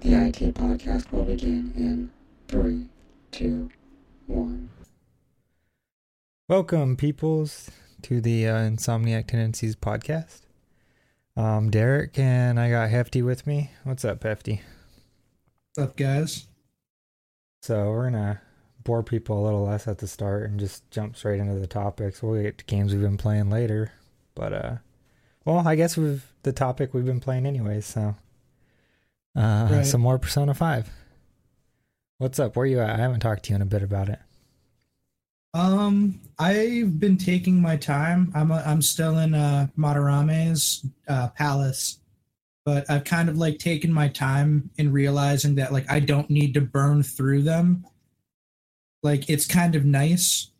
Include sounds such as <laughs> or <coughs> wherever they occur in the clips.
The IT podcast will begin in three, two, one. Welcome, peoples, to the uh, Insomniac Tendencies podcast. Um, Derrek and I got Hefty with me. What's up, Hefty? What's up, guys? So we're gonna bore people a little less at the start and just jump straight into the topics. We'll get to games we've been playing later, but uh, well, I guess we've the topic we've been playing anyway, So, uh, Right. some more Persona Five. What's up? Where you at? I haven't talked to you in a bit about it. Um, I've been taking my time. I'm i I'm still in uh Madarame's uh palace, but I've kind of like taken my time in realizing that like I don't need to burn through them. Like it's kind of nice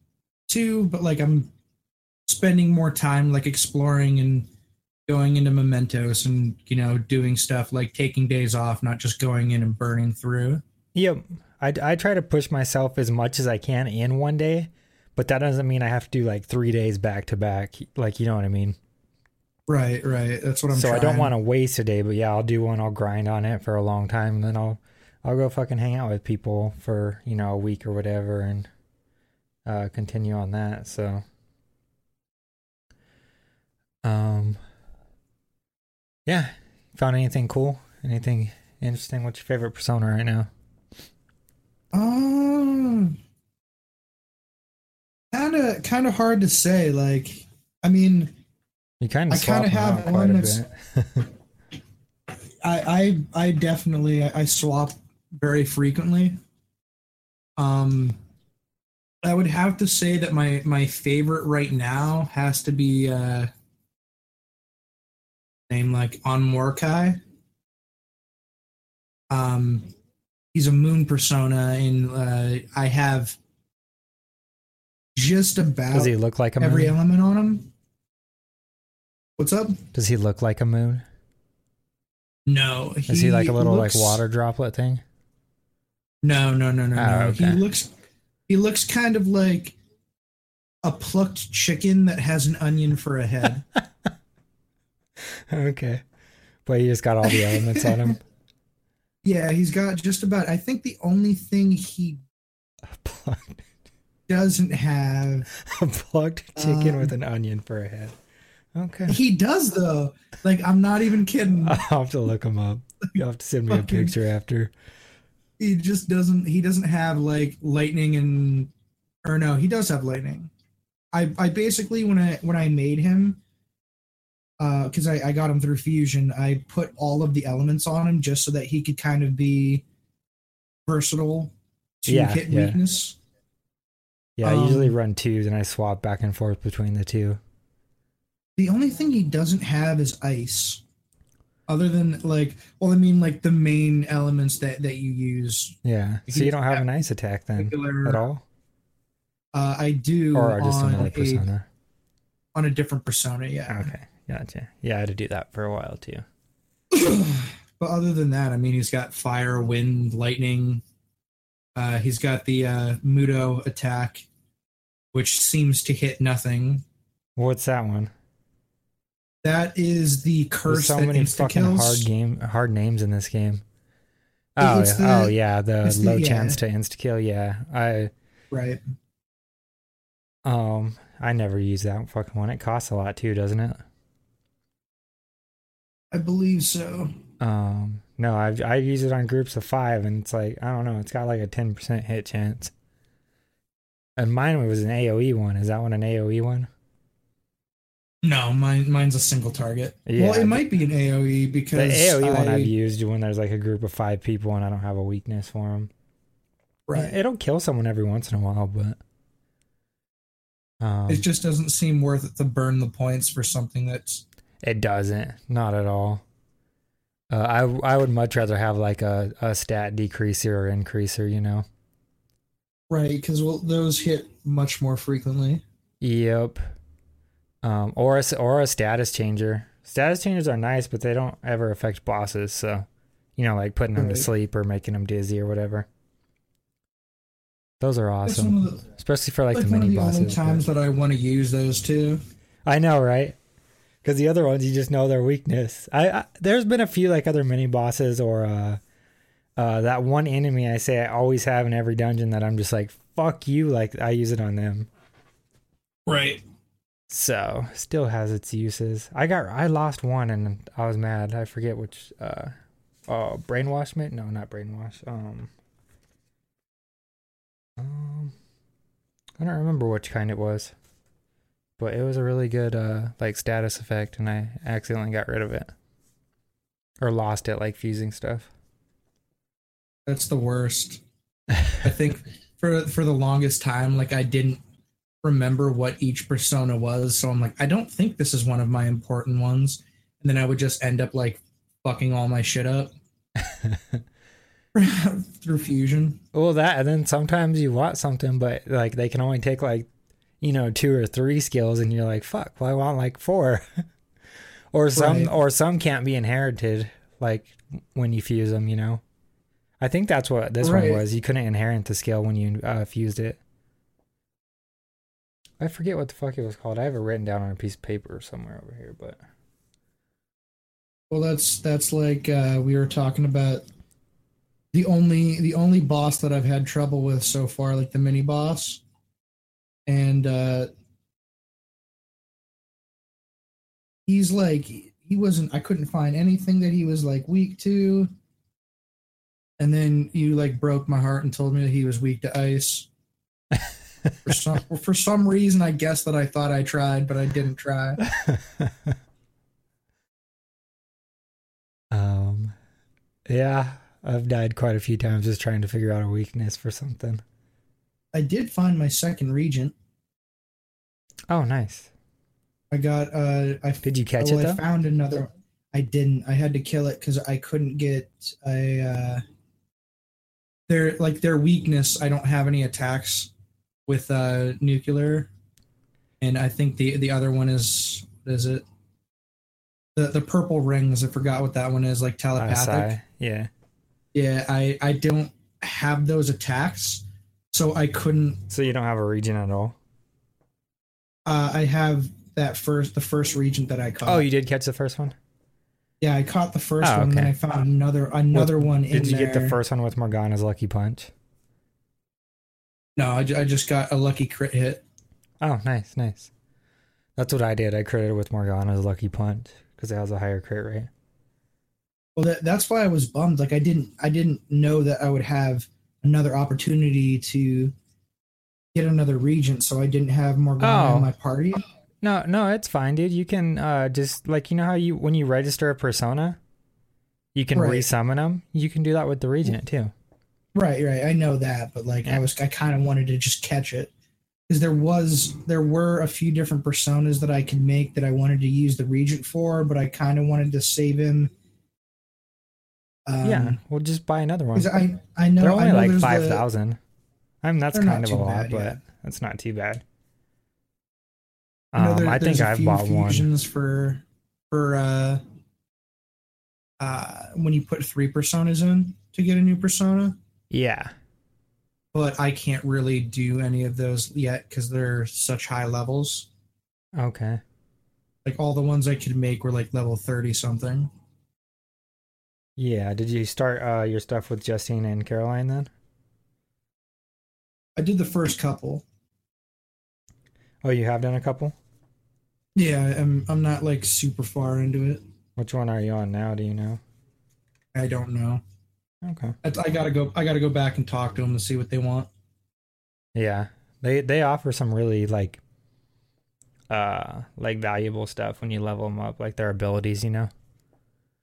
too, but like I'm spending more time like exploring and going into mementos and you know doing stuff like taking days off, not just going in and burning through. Yep. I, I try to push myself as much as I can in one day, but that doesn't mean I have to do like three days back to back. Like, you know what I mean? Right, right. That's what I'm. so I don't want to waste a day, but yeah, I'll do one. I'll grind on it for a long time, and then I'll I'll go fucking hang out with people for you know a week or whatever, and uh, continue on that. So, um, yeah, found anything cool? Anything interesting? What's your favorite persona right now? Um, kind of, kind of hard to say. Like, I mean, You kind of I of kinda have one that's-. <laughs> I, I, I definitely, I, I swap very frequently. Um, I would have to say that my my favorite right now has to be uh, name like Onmoraki. Um, he's a moon persona, and uh, I have just about Does he look like a moon? every element on him. What's up? Does he look like a moon? No, Is he like a little looks- like water droplet thing? No, no, no, no, Oh, no. okay. He looks he looks kind of like a plucked chicken that has an onion for a head. <laughs> okay. But he just got all the elements on him. <laughs> yeah, he's got just about I think the only thing he doesn't have <laughs> a plucked chicken with Um, an onion for a head. Okay. he does though. Like I'm not even kidding. <laughs> I'll have to look him up. You'll have to send me a picture after. He just doesn't he doesn't have like lightning and or no, he does have lightning. I I basically when I when I made him uh because I, I got him through fusion, I put all of the elements on him just so that he could kind of be versatile to Yeah, hit yeah. weakness. Yeah, I usually Um, run two, and I swap back and forth between the two. The only thing he doesn't have is ice. Other than like well, I mean like the main elements that that you use. Yeah. So you don't have an ice attack then Regular, at all? Uh, I do Or just on another a, persona? on a different persona, yeah. Okay. Gotcha. Yeah, I had to do that for a while too. <coughs> but other than that, I mean, he's got fire, wind, lightning. Uh, he's got the uh, Mudo attack, which seems to hit nothing. What's that one? That is the There's curse so that many fucking kills. hard game hard names in this game. Oh, yeah. oh the- yeah, the it's the- low yeah. chance to insta kill. Yeah, I Right. um I never use that fucking one. It costs a lot too, doesn't it? I believe so. Um, no, I've I use it on groups of five, and it's like I don't know, it's got like a ten percent hit chance. And mine was an AOE one. Is that one an AOE one? No, mine mine's a single target. Yeah, well, it might be an AOE because The AOE one I- I've used when there's like a group of five people and I don't have a weakness for them. right. It'll kill someone every once in a while, but um, it just doesn't seem worth it to burn the points for something that's It doesn't, not at all. Uh, I I would much rather have like a, a stat decreaser or increaser, you know. right because well, those hit much more frequently. Yep. Um, or a, or a status changer. Status changers are nice, but they don't ever affect bosses. So, you know, like putting them to sleep or making them dizzy or whatever. Those are awesome, the, especially for like, like the mini bosses. only but- times that I want to use those too. I know, right? Because the other ones, you just know their weakness. I, I there's been a few like other mini bosses or uh, uh, that one enemy I say I always have in every dungeon that I'm just like, fuck you, like I use it on them. Right. So still has its uses. I got I lost one and I was mad. I forget which uh oh brainwashment? No, not brainwash. Um um I don't remember which kind it was. But it was a really good uh like status effect and I accidentally got rid of it. Or lost it like fusing stuff. That's the worst. I think for for the longest time, like I didn't remember what each persona was, so I'm like, I don't think this is one of my important ones, and then I would just end up like fucking all my shit up <laughs> <laughs> through fusion. Well, that and then sometimes you want something, but like they can only take like you know two or three skills, and you're like, "Fuck, well, I want like four. <laughs> or some, Right. or some can't be inherited, like when you fuse them. You know, I think that's what this Right. one was. You couldn't inherit the skill when you uh, fused it. I forget what the fuck it was called. I have it written down on a piece of paper somewhere over here, but Well, that's that's like uh, we were talking about the only the only boss that I've had trouble with so far, like the mini boss, and uh, he's like he wasn't. I couldn't find anything that he was like weak to, and then you like broke my heart and told me that he was weak to ice. <laughs> for some for some reason, I guess that I thought I tried, but I didn't try. <laughs> um, yeah, I've died quite a few times just trying to figure out a weakness for something. I did find my second regent. Oh, nice. I got uh I Did you catch well, it I found another I didn't. I had to kill it cuz I couldn't get a uh their like their weakness. I don't have any attacks with uh nuclear. And I think the the other one is what is it? The the purple rings, I forgot what that one is, like telepathic. Yeah. Yeah, I I don't have those attacks. So I couldn't So you don't have a regent at all? uh I have that first the first regent that I caught. Oh, you did catch the first one? Yeah, I caught the first Oh, one, and then. I found another another one in Did you there. get the first one with Morgana's Lucky Punch? No, I, I just got a lucky crit hit. Oh, nice, nice. That's what I did. I critted with Morgana's Lucky Punch because it has a higher crit rate. Well, that, that's why I was bummed. Like I didn't I didn't know that I would have another opportunity to get another regent, so I didn't have Morgana Oh. in my party. No, no, it's fine, dude. You can uh just like you know how you when you register a persona, you can Right. resummon them. You can do that with the regent too. Right, right. I know that, but like Yeah. I was I kind of wanted to just catch it because there was there were a few different personas that I could make that I wanted to use the regent for, but I kind of wanted to save him. Um, yeah, we'll just buy another one. I I know They're I only know like five thousand. I mean, that's kind of a lot, bad, but yeah. that's not too bad. I Um, there- I think I've bought one. for for uh uh when you put three personas in to get a new persona, Yeah, but I can't really do any of those yet because they're such high levels. okay. Like all the ones I could make were like level thirty something. Yeah, did you start uh your stuff with Justine and Caroline then? I did the first couple. Oh, you have done a couple. Yeah, I'm I'm not like super far into it. Which one are you on now? Do you know? I don't know. Okay. I, I gotta go. I gotta go back and talk to them to see what they want. Yeah, they they offer some really like uh like valuable stuff when you level them up, like their abilities, you know.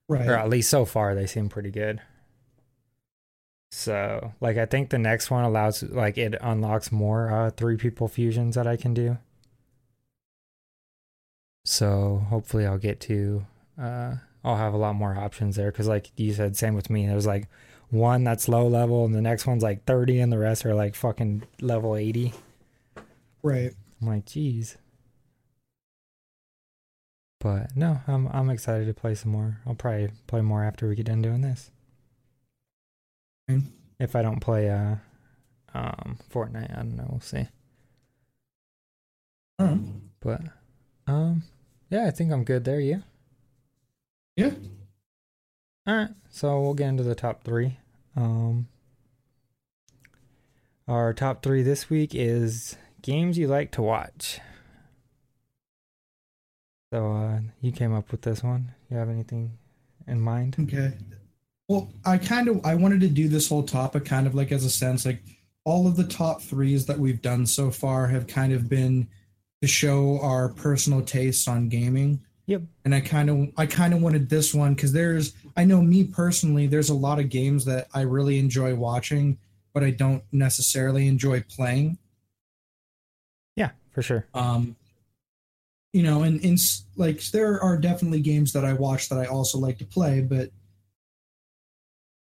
Right. or at least so far they seem pretty good. So like i think the next one allows like it unlocks more uh three people fusions that i can do. So hopefully i'll get to uh i'll have a lot more options there. Because like you said same with me. There's like one that's low level and the next one's like 30 and the rest are like fucking level 80 Right. i'm like geez but no i'm i'm excited to play some more i'll probably play more after we get done doing this Okay. if i don't play uh um fortnite i don't know we'll see right. but um yeah i think i'm good there Yeah. all right so we'll get into the top three Um, our top three this week is games you like to watch. So uh, you came up with this one. You have anything in mind? Okay. Well, I kind of I wanted to do this whole topic kind of like as a sense like all of the top threes that we've done so far have kind of been to show our personal tastes on gaming. Yep. And I kind of I kind of wanted this one because there's I know me personally there's a lot of games that I really enjoy watching, but I don't necessarily enjoy playing. Yeah, for sure. Um, you know, and in like there are definitely games that I watch that I also like to play, but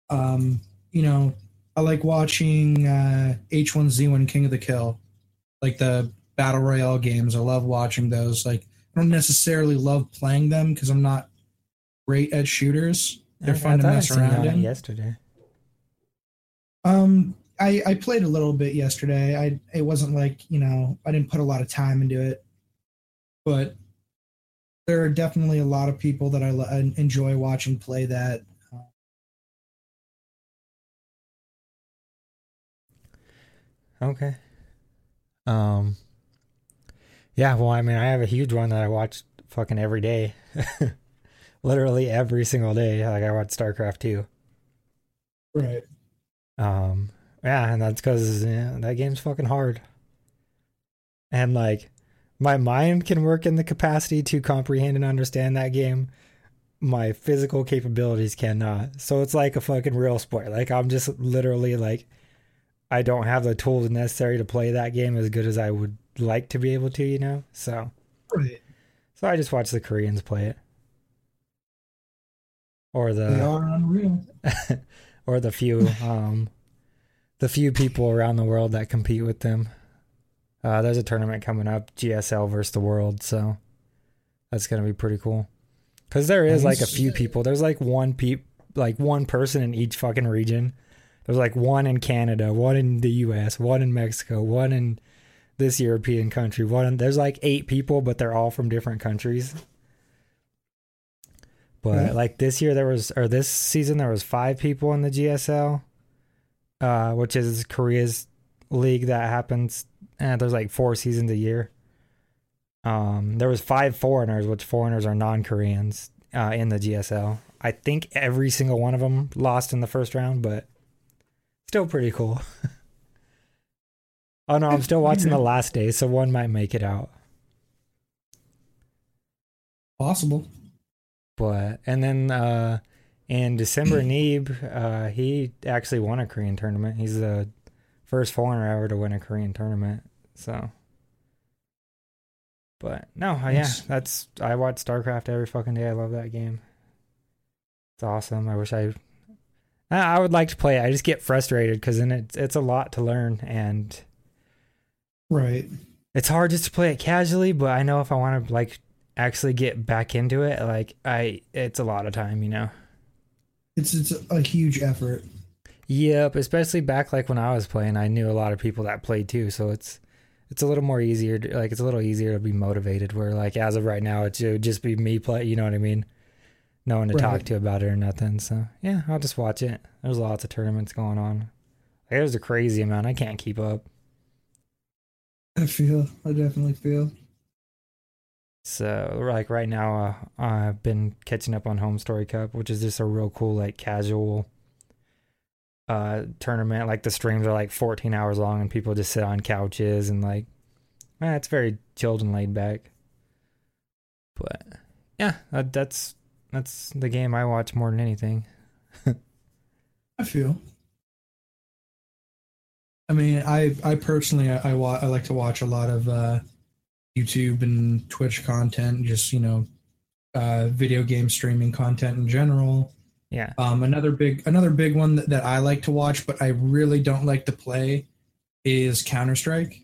um, you know, I like watching uh, H1Z1 King of the Kill, like the battle royale games. I love watching those. Like, I don't necessarily love playing them because I'm not great at shooters. They're I- I fun to I mess around in. yesterday. Um, I I played a little bit yesterday. I it wasn't like you know I didn't put a lot of time into it, but there are definitely a lot of people that I lo- I enjoy watching play that. Okay. Um. Yeah, well, I mean, I have a huge one that I watch fucking every day, <laughs> literally every single day. Like I watch StarCraft two. Right. Um. Yeah, and that's because yeah, that game's fucking hard. And like, my mind can work in the capacity to comprehend and understand that game. My physical capabilities cannot. So it's like a fucking real sport. Like I'm just literally like I don't have the tools necessary to play that game as good as I would like to be able to, you know? So Right. so I just watch the Koreans play it. Or They the are unreal. <laughs> or the few um the few people around the world that compete with them. Uh there's a tournament coming up, GSL versus the world, so that's going to be pretty cool. Cuz there is like a few people. There's like one peep, like one person in each fucking region. There's like one in Canada, one in the US, one in Mexico, one in this European country. One in, there's like eight people, but they're all from different countries. But Yeah. like this year there was or this season there was five people in the GSL, uh, which is Korea's league that happens. And there's like four seasons a year. Um, there was five foreigners, which foreigners are non-Koreans, uh, in the GSL. I think every single one of them lost in the first round, but still pretty cool. <laughs> oh no, I'm still watching the last day, so one might make it out. Possible. But and then uh in December <clears throat> Neeb, uh he actually won a Korean tournament. He's the first foreigner ever to win a Korean tournament. So but no, uh, yeah, that's I watch StarCraft every fucking day. I love that game. It's awesome. I wish I I would like to play. it. I just get frustrated cuz then it's it's a lot to learn and Right. it's hard just to play it casually, but I know if I want to like actually get back into it, like I it's a lot of time, you know. It's it's a huge effort. Yep, especially back like when I was playing, I knew a lot of people that played too, so it's it's a little more easier. To, like it's a little easier to be motivated. Where like as of right now, it would just be me play. You know what I mean? No one to talk to about it or nothing. So yeah, I'll just watch it. There's lots of tournaments going on. Like, there's a crazy amount. I can't keep up. I feel. I definitely feel. So like right now, uh, I've been catching up on Home Story Cup, which is just a real cool like casual uh tournament. Like the streams are like 14 hours long, and people just sit on couches and like, eh, it's very chilled and laid back. But yeah, that, that's that's the game I watch more than anything. I feel. I mean, I I personally I I, wa- I like to watch a lot of uh, YouTube and Twitch content, just you know, uh, video game streaming content in general. Yeah, Um, another big another big one that, that I like to watch, but I really don't like to play, is Counter Strike.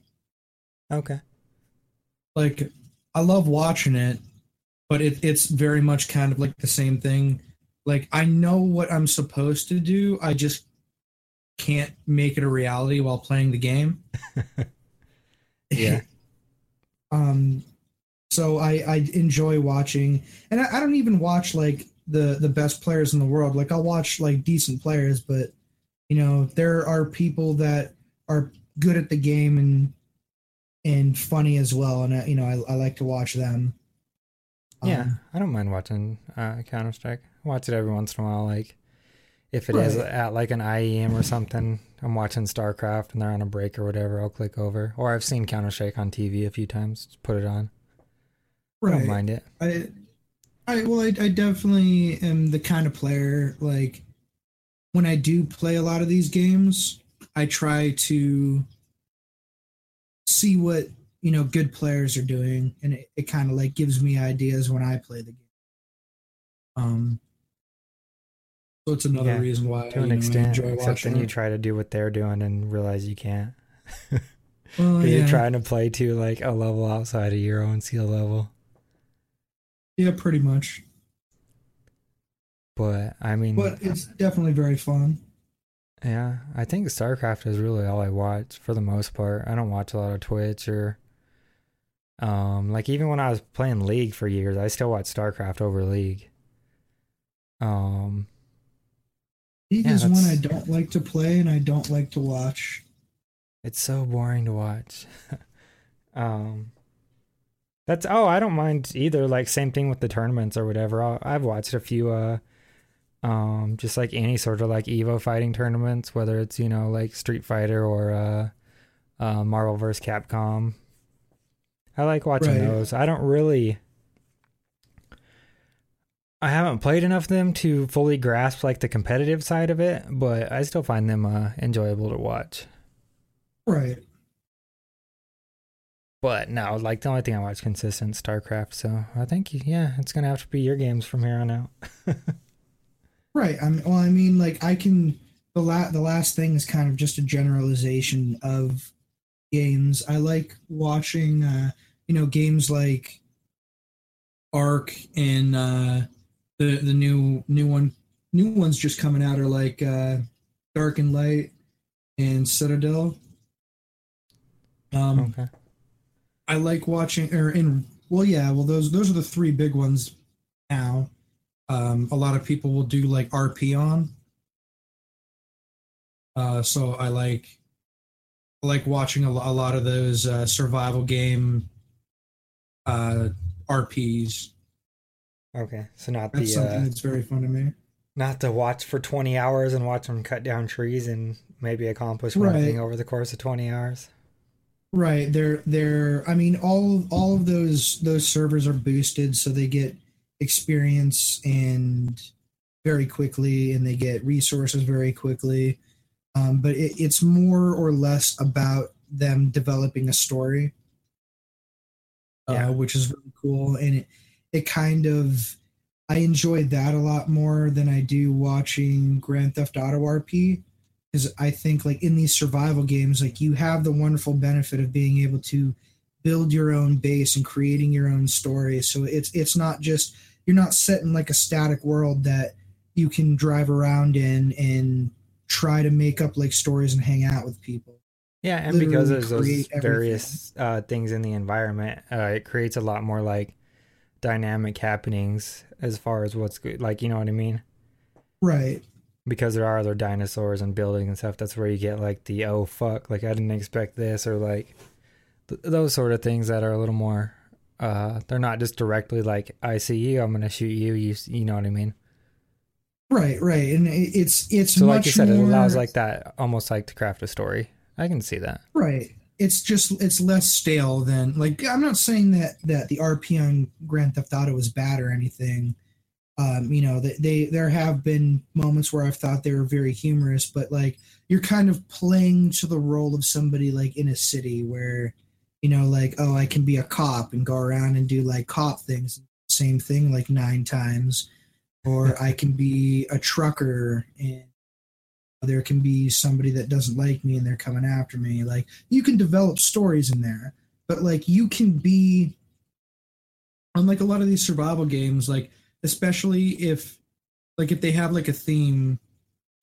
okay, Like, I love watching it, but it, it's very much kind of like the same thing. Like, I know what I'm supposed to do, I just can't make it a reality while playing the game. <laughs> Yeah. <laughs> um. So I I enjoy watching, and I, I don't even watch like the the best players in the world. Like I'll watch like decent players, but you know, there are people that are good at the game and and funny as well, and I, you know, I, I like to watch them. Yeah, Um, I don't mind watching uh, Counter Strike. Watch it every once in a while, like if it is Right. at like an IEM or something. I'm watching StarCraft and they're on a break or whatever. I'll click over, or I've seen Counter Strike on TV a few times. Just put it on. I don't mind it. I, I well, I, I definitely am the kind of player like when I do play a lot of these games, I try to see what you know good players are doing, and it, it kind of like gives me ideas when I play the game. Um, so it's another Yeah, reason why To an know, extent, except then you try to do what they're doing and realize you can't. <laughs> Well, yeah, You're trying to play to like a level outside of your own skill level. Yeah, pretty much. But I mean, But it's definitely very fun. Yeah, I think StarCraft is really all I watch for the most part. I don't watch a lot of Twitch or um like even when I was playing League for years, I still watch StarCraft over League. Um League Yeah, is one I don't like to play and I don't like to watch. it's so boring to watch. <laughs> um That's oh, I don't mind either. Like same thing with the tournaments or whatever. I'll, I've watched a few uh um just like any sort of like Evo fighting tournaments, whether it's, you know, like Street Fighter or uh uh Marvel vs. Capcom. I like watching Right. those. I don't really I haven't played enough of them to fully grasp like the competitive side of it, but I still find them uh enjoyable to watch. Right. But no, like the only thing I watch consistent StarCraft. So I think yeah, it's gonna have to be your games from here on out. <laughs> Right. I mean, well, I mean, like I can. The la- the last thing is kind of just a generalization of games. I like watching, uh, you know, games like Ark and uh, the the new new one new ones just coming out are like uh, Dark and Light and Citadel. Um, Okay. I like watching or in well yeah well those those are the three big ones now. Um, a lot of people will do like RP on. Uh, so I like I like watching a, a lot of those uh, survival game uh, RPs. Okay. So not the That's the something uh, that's very fun to me. not to watch for twenty hours and watch them cut down trees and maybe accomplish one Right. thing over the course of twenty hours. Right. They're they're I mean all all of those those servers are boosted so they get experience and very quickly and they get resources very quickly. Um, but it, it's more or less about them developing a story. Yeah. Uh, which is really cool and it it kind of I enjoy that a lot more than I do watching Grand Theft Auto RP because I think like in these survival games, like you have the wonderful benefit of being able to build your own base and creating your own story. So it's it's not just you're not set in like a static world that you can drive around in and try to make up like stories and hang out with people. Yeah, and because literally there's those everything. various uh, things in the environment, uh, it creates a lot more like dynamic happenings as far as what's good. Like, you know what I mean? Right. Because there are other dinosaurs and buildings and stuff. That's where you get like the oh fuck, like I didn't expect this, or like th- those sort of things that are a little more. Uh, they're not just directly like I see you, I'm gonna shoot you. You, you know what I mean? Right, right. And it's it's So, much like you said, it more, allows like that, almost like to craft a story. I can see that. Right. It's just it's less stale than like I'm not saying that that the RP on Grand Theft Auto is bad or anything. Um, you know, they, they there have been moments where I've thought they were very humorous, but like you're kind of playing to the role of somebody like in a city where, you know, like, oh, I can be a cop and go around and do like cop things. Same thing like nine times. Or I can be a trucker and there can be somebody that doesn't like me and they're coming after me like you can develop stories in there but like you can be unlike a lot of these survival games like especially if like if they have like a theme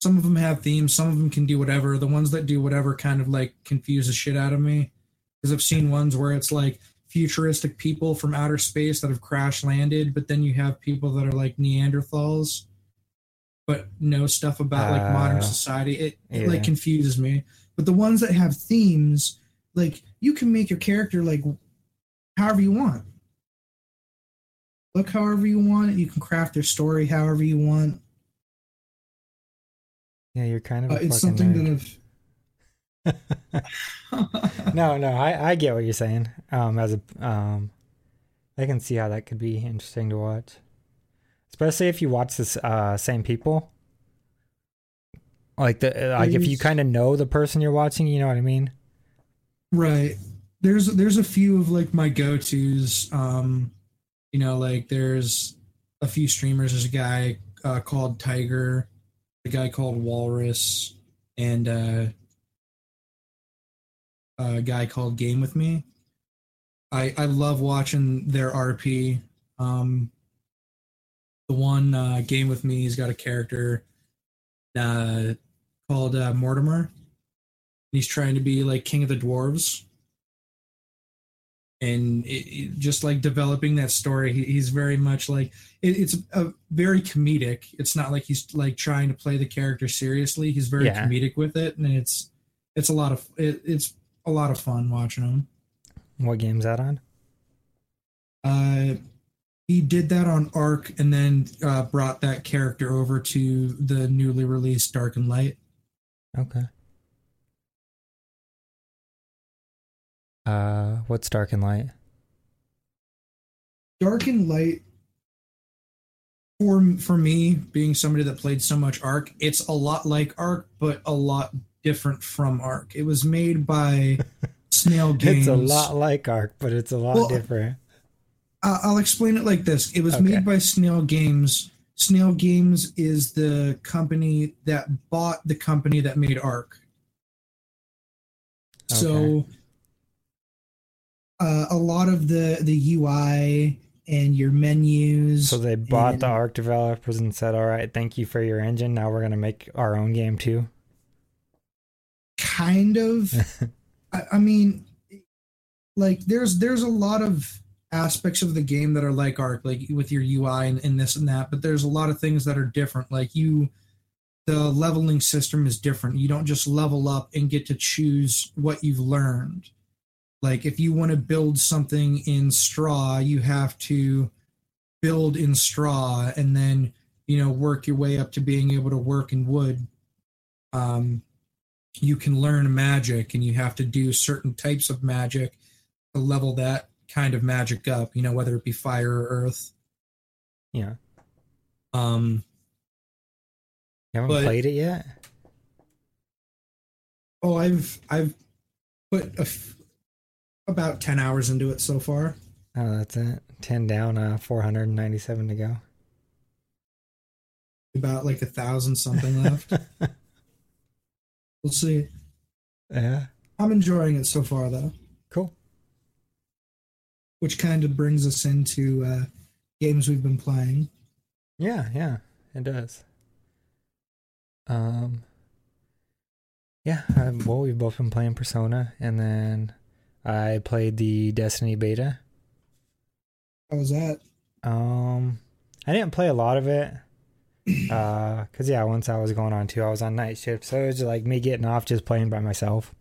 some of them have themes some of them can do whatever the ones that do whatever kind of like confuse the shit out of me because i've seen ones where it's like futuristic people from outer space that have crash landed but then you have people that are like neanderthals but know stuff about like modern Uh, society. It, it like confuses me. But the ones that have themes, like you can make your character like however you want. Look however you want. You can craft their story however you want. Yeah, you're kind of a Uh, it's something nerd. that I've. <laughs> <laughs> no, no, I, I get what you're saying. Um, as a um, I can see how that could be interesting to watch, especially if you watch this uh same people. Like the like if you kind of know the person you're watching, you know what I mean. Right. There's there's a few of like my go tos. Um, you know, like there's a few streamers. There's a guy uh, called Tiger, a guy called Walrus, and uh, a guy called Game with Me. I I love watching their RP. Um, the one uh, Game with Me, he's got a character uh, called uh, Mortimer. He's trying to be like king of the dwarves, and it, it- just like developing that story, he, he's very much like it, it's a very comedic. It's not like he's like trying to play the character seriously. He's very Yeah. comedic with it, and it's it's a lot of it, it's a lot of fun watching him. What game's that on? Uh, he did that on Ark, and then uh, brought that character over to the newly released Dark and Light. Okay. Uh, what's Dark and Light? Dark and Light for for me being somebody that played so much Ark, it's a lot like Ark but a lot different from Ark. It was made by <laughs> Snail Games. It's a lot like Ark, but it's a lot Well, different. I'll explain it like this. It was Okay. made by Snail Games. Snail Games is the company that bought the company that made Ark. So uh, a lot of the the UI and your menus So they bought the Ark developers and said, "All right, thank you for your engine. Now we're gonna make our own game too." kind of <laughs> I, I mean like there's there's a lot of aspects of the game that are like Ark like with your ui and, and this and that but there's a lot of things that are different like you the leveling system is different you don't just level up and get to choose what you've learned like if you want to build something in straw you have to build in straw and then you know work your way up to being able to work in wood. Um you can learn magic and you have to do certain types of magic to level that kind of magic up you know whether it be fire or earth. Yeah, um you haven't But- played it yet. oh i've i've put a about 10 hours into it so far Oh, that's it. Ten down, uh, four hundred and ninety-seven to go. about like a thousand something <laughs> left we'll see yeah, i'm enjoying it so far though cool. which kind of brings us into uh games we've been playing Yeah, yeah, it does. Um, yeah. I, well, we've both been playing Persona, and then I played the Destiny beta. how was that Um, I didn't play a lot of it. Uh, cause yeah, once I was going on too, I was on night shift, so it was like me getting off just playing by myself.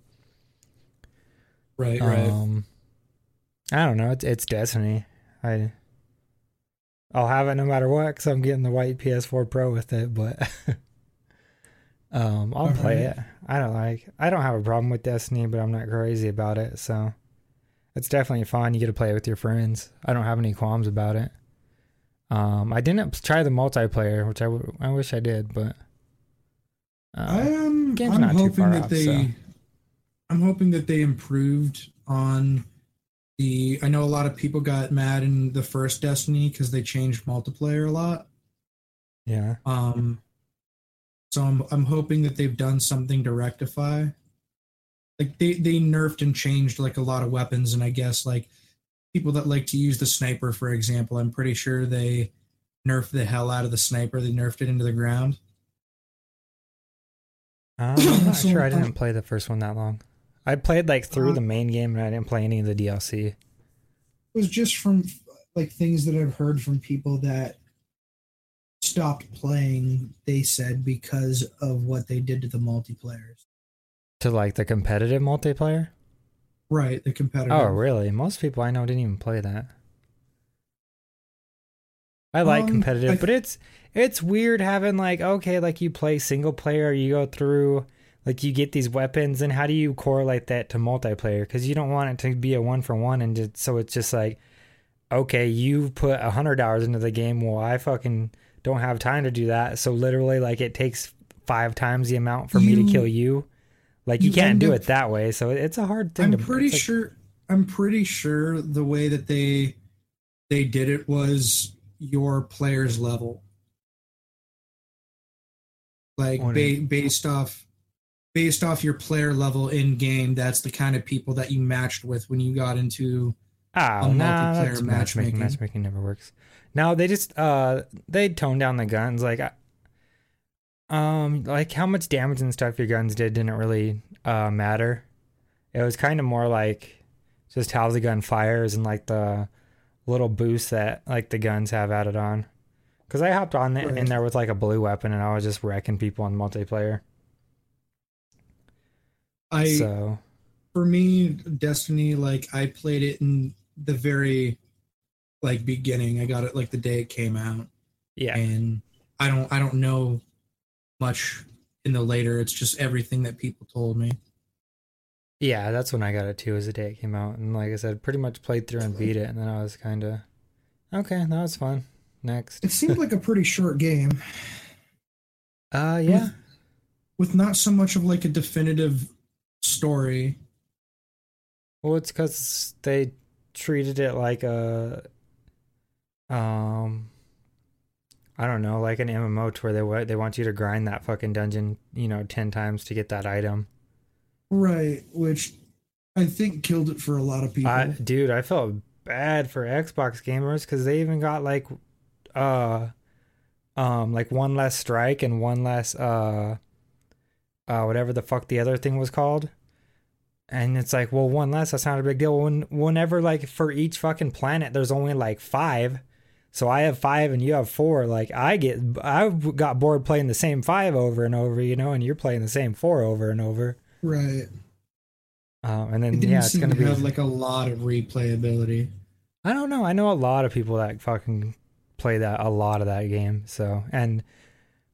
right Um, I don't know. It's it's Destiny. I I'll have it no matter what because I'm getting the white PS4 Pro with it. But <laughs> um, I'll play Alright. it. I don't like. I don't have a problem with Destiny, but I'm not crazy about it. So it's definitely fun. You get to play it with your friends. I don't have any qualms about it. Um, I didn't try the multiplayer, which I, w- I wish I did, but uh, I am. game's I'm not too hoping far that off, they. so. I'm hoping that they improved on the. I know a lot of people got mad in the first Destiny because they changed multiplayer a lot. yeah, Um, so I'm I'm hoping that they've done something to rectify. Like they they nerfed and changed like a lot of weapons, and I guess like people that like to use the sniper, for example, I'm pretty sure they nerfed the hell out of the sniper. They nerfed it into the ground. Um, <coughs> I'm not So, sure. I um, didn't play the first one that long. I played like through Uh, the main game, and I didn't play any of the DLC. it was just from like things that I've heard from people that stopped playing. They said because of what they did to the multiplayers. To like the competitive multiplayer? Right, the competitive. Oh, really? Most people I know didn't even play that. I like Um, competitive, I- but it's it's weird having like okay, like you play single player, you go through like you get these weapons, and how do you correlate that to multiplayer? Because you don't want it to be a one for one, and just, so it's just like okay, you put a hundred hours into the game. Well, I fucking don't have time to do that, so literally like it takes five times the amount for me to kill you. Like you, you can't do it that way, so it's a hard thing. I'm to, pretty like- sure. I'm pretty sure the way that they they did it was your player's level, like ba- based off based off your player level in game. That's the kind of people that you matched with when you got into. Oh, nah, multiplayer that's matchmaking. matchmaking. Matchmaking never works. No, they just uh they toned down the guns like um like how much damage and stuff your guns did didn't really uh matter. It was kind of more like just how the gun fires and like the little boost that like the guns have added on. Cuz I hopped on there in there with like a blue weapon and I was just wrecking people on multiplayer. I so, for me, Destiny, like I played it in the very like beginning. I got it like the day it came out. yeah. and I don't I don't know much in the later. It's just everything that people told me. Yeah, that's when I got it too, as the day it came out. And like I said, pretty much played through and beat it. And then I was kind of, okay, that was fun. Next. It seemed like a pretty short game <laughs> Uh, yeah. with not so much of like a definitive story. Well, it's because they treated it like a, um, I don't know, like an MMO to where they they want you to grind that fucking dungeon, you know, ten times to get that item. Right, which I think killed it for a lot of people. I, dude, I felt bad for Xbox gamers because they even got like, uh, um, like one less strike and one less, uh, uh, whatever the fuck the other thing was called. And it's like, well, one less, that's not a big deal. When, whenever, like, for each fucking planet, there's only like five. So I have five and you have four. Like, I get, I got bored playing the same five over and over, you know, and you're playing the same four over and over. right. Um, and It then, didn't yeah, it's going to to be. have like a lot of replayability. I don't know. I know a lot of people that fucking play that a lot of that game. So, and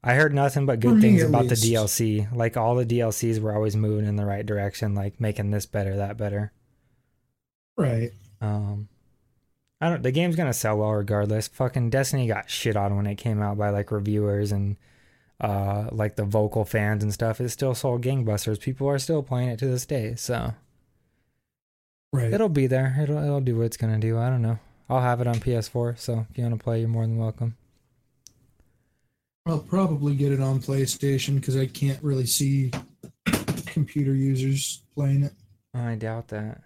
I heard nothing but good things about least. the DLC. Like all the DLCs were always moving in the right direction, like making this better, that better. Right. Um, I don't. The game's gonna sell well regardless. Fucking Destiny got shit on when it came out by like reviewers and uh like the vocal fans and stuff. It still sold gangbusters. People are still playing it to this day. So Right. it'll be there. It'll it'll do what it's gonna do. I don't know. I'll have it on PS4. So if you want to play, you're more than welcome. I'll probably get it on PlayStation because I can't really see computer users playing it. I doubt that.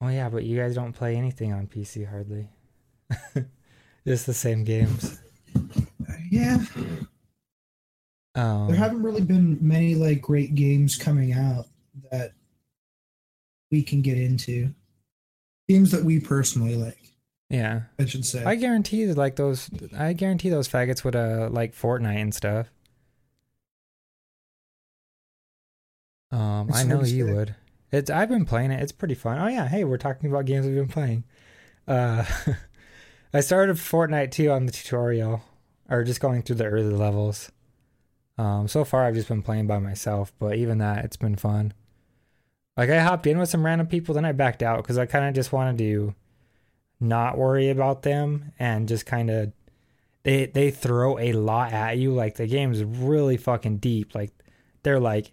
Oh yeah, but you guys don't play anything on PC hardly. <laughs> Just the same games. <laughs> Yeah, Um, there haven't really been many like great games coming out that we can get into. Games that we personally like, yeah, I should say. I guarantee that like those. I guarantee those faggots would uh like Fortnite and stuff. Um, It's I know you would. It's. I've been playing it. It's pretty fun. Oh yeah, hey, we're talking about games we've been playing. Uh, <laughs> I started Fortnite too on the tutorial, or just going through the early levels. Um, so far I've just been playing by myself, but even that, it's been fun. Like I hopped in with some random people, then I backed out because I kind of just wanted to not worry about them and just kind of they they throw a lot at you. Like the game's really fucking deep. Like they're like,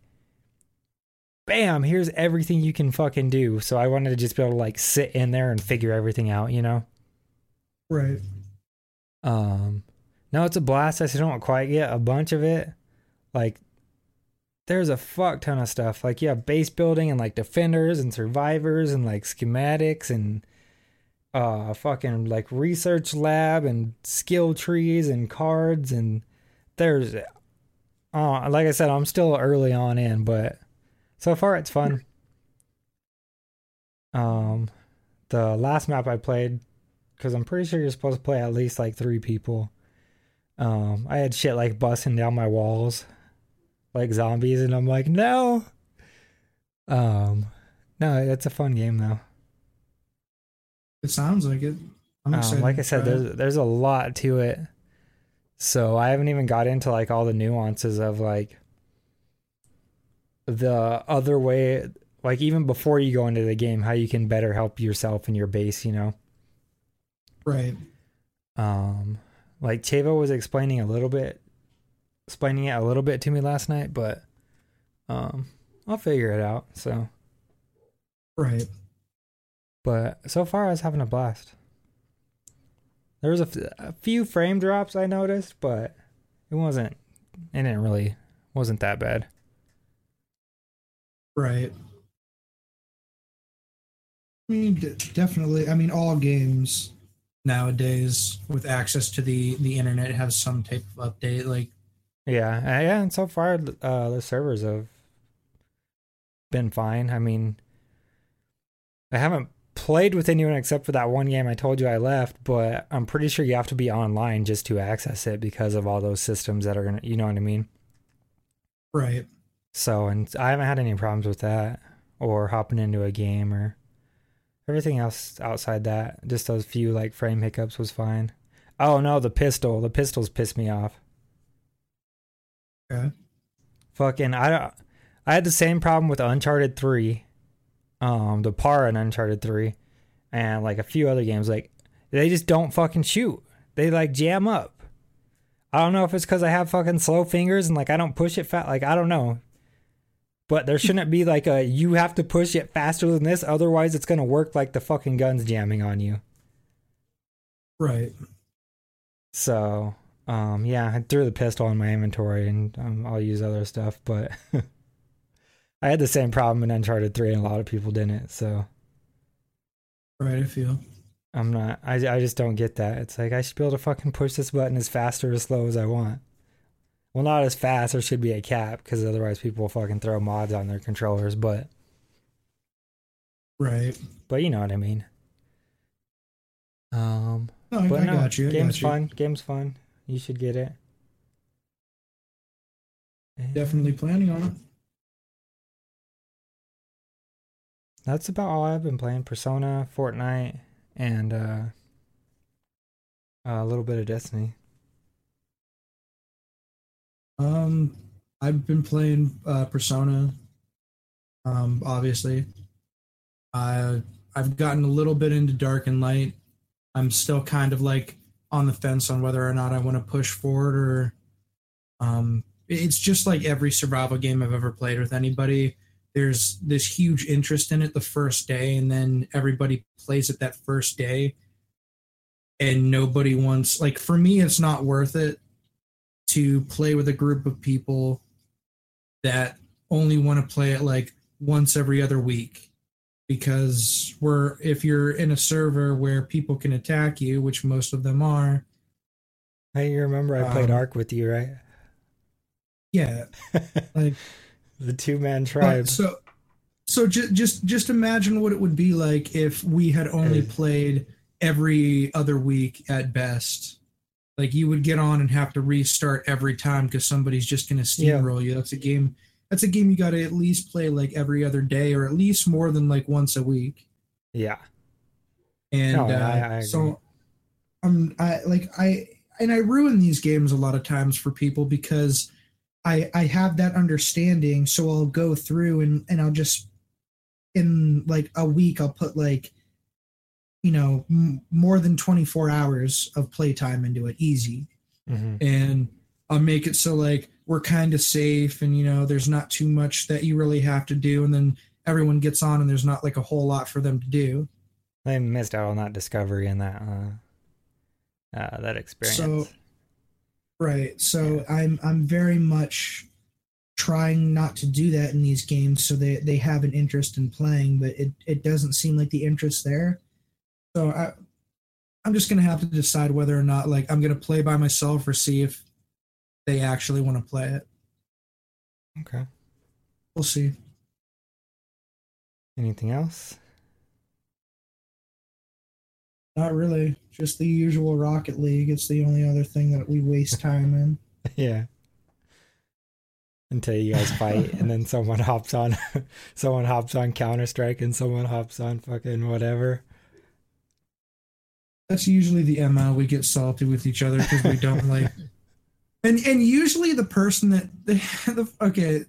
bam, here's everything you can fucking do. So I wanted to just be able to like sit in there and figure everything out, you know. right. Um, no, it's a blast. I still don't quite get a bunch of it. Like, there's a fuck ton of stuff. Like, you have base building and like defenders and survivors and like schematics and uh fucking like research lab and skill trees and cards and there's uh like I said, I'm still early on in, but so far it's fun. Um, the last map I played, because I'm pretty sure you're supposed to play at least like three people. Um, I had shit like busting down my walls, like zombies, and I'm like, no. Um, no, it's a fun game though. It sounds like it. I'm Um, like I said, there's there's a lot to it. So I haven't even got into like all the nuances of like the other way, like even before you go into the game, how you can better help yourself and your base. You know, right. um, like Chavo was explaining a little bit, explaining it a little bit to me last night, but um, I'll figure it out. So, Right. but so far I was having a blast. There was a, f- a few frame drops I noticed, but it wasn't. It didn't really wasn't that bad. Right. I mean, d- definitely. I mean, all games nowadays with access to the the internet have some type of update. Like, Yeah, uh, yeah, and so far uh, the servers have been fine. I mean, I haven't played with anyone except for that one game I told you I left, but I'm pretty sure you have to be online just to access it because of all those systems that are gonna, you know what I mean? right. So, and I haven't had any problems with that or hopping into a game or everything else outside that. Just those few like frame hiccups was fine. Oh no, the pistol. The pistols pissed me off. Okay. Fucking I don't I had the same problem with Uncharted 3. Um the par in Uncharted 3 and like a few other games like they just don't fucking shoot. They like jam up. I don't know if it's cuz I have fucking slow fingers and like I don't push it fast like I don't know. But there shouldn't be like a you have to push it faster than this otherwise it's going to work like the fucking guns jamming on you. Right. So, um, yeah, I threw the pistol in my inventory and um, I'll use other stuff, but <laughs> I had the same problem in Uncharted 3 and a lot of people didn't. So Right. I feel. I'm not, I, I just don't get that. It's like I should be able to fucking push this button as fast or as slow as I want. Well, not as fast. There should be a cap because otherwise people will fucking throw mods on their controllers, but, Right. but you know what I mean. Um, No, but I no, got you. I game's got you. fun. Game's fun. You should get it. Definitely planning on it. That's about all I've been playing. Persona, Fortnite, and uh, a little bit of Destiny. Um, I've been playing uh, Persona. Um, obviously, I've gotten a little bit into Dark and Light. I'm still kind of like on the fence on whether or not I want to push forward or. Um, it's just like every survival game I've ever played with anybody. There's this huge interest in it the first day, and then everybody plays it that first day, and nobody wants like for me, it's not worth it to play with a group of people that only want to play it like once every other week because we're if you're in a server where people can attack you which most of them are i remember I played Um, Ark with you, right? yeah <laughs> like the two man tribe. so so just just just imagine what it would be like if we had only played every other week at best like you would get on and have to restart every time because somebody's just going to Yeah. steamroll you that's a game that's a game you got to at least play like every other day or at least more than like once a week Yeah. and No, I- uh, I agree. so i'm i like i and i ruin these games a lot of times for people because i i have that understanding so i'll go through and and i'll just in like a week i'll put like you know m- more than 24 hours of playtime into it easy hmm and I'll make it so like we're kind of safe and you know there's not too much that you really have to do and then everyone gets on and there's not like a whole lot for them to do. I missed out on that discovery and that uh, uh that experience. So right. So I'm I'm very much trying not to do that in these games so they they have an interest in playing but it it doesn't seem like the interest there. So I I'm just going to have to decide whether or not like I'm going to play by myself or see if they actually want to play it. okay. We'll see. Anything else? Not really. Just the usual Rocket League. It's the only other thing that we waste time in. <laughs> yeah. Until you guys fight, and then someone hops on, <laughs> someone hops on Counter Strike, and someone hops on fucking whatever. That's usually the MO. We get salty with each other because we don't like. <laughs> And and usually the person that <laughs> the, okay,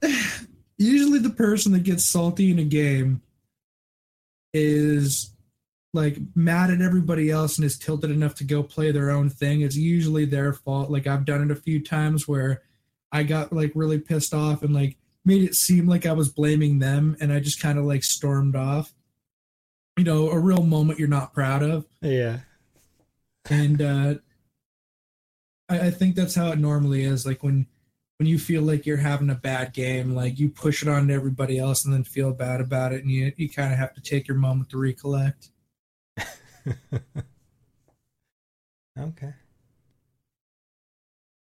<sighs> usually the person that gets salty in a game is like mad at everybody else and is tilted enough to go play their own thing. It's usually their fault. Like I've done it a few times where I got like really pissed off and like made it seem like I was blaming them and I just kind of like stormed off. You know, a real moment you're not proud of. Yeah. And uh I, I think that's how it normally is. Like when when you feel like you're having a bad game, like you push it on to everybody else and then feel bad about it and you you kind of have to take your moment to recollect. <laughs> okay.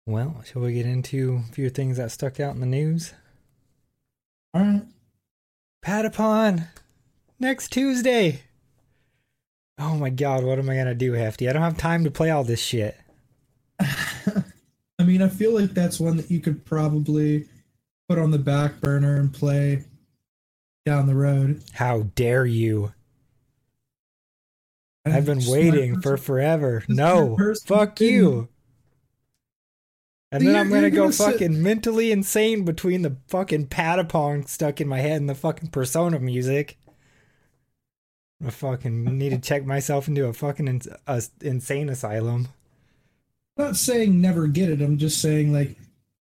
Well, shall we get into a few things that stuck out in the news? All right. Patapon next Tuesday. Oh my god, what am I gonna do, Hefty? I don't have time to play all this shit. <laughs> I mean, I feel like that's one that you could probably put on the back burner and play down the road. How dare you? I've been waiting for forever. No, fuck you. And then You're- I'm gonna go gonna sit- fucking mentally insane between the fucking patapon stuck in my head and the fucking persona music. I fucking need to check myself into a fucking ins- a insane asylum. I'm not saying never get it. I'm just saying like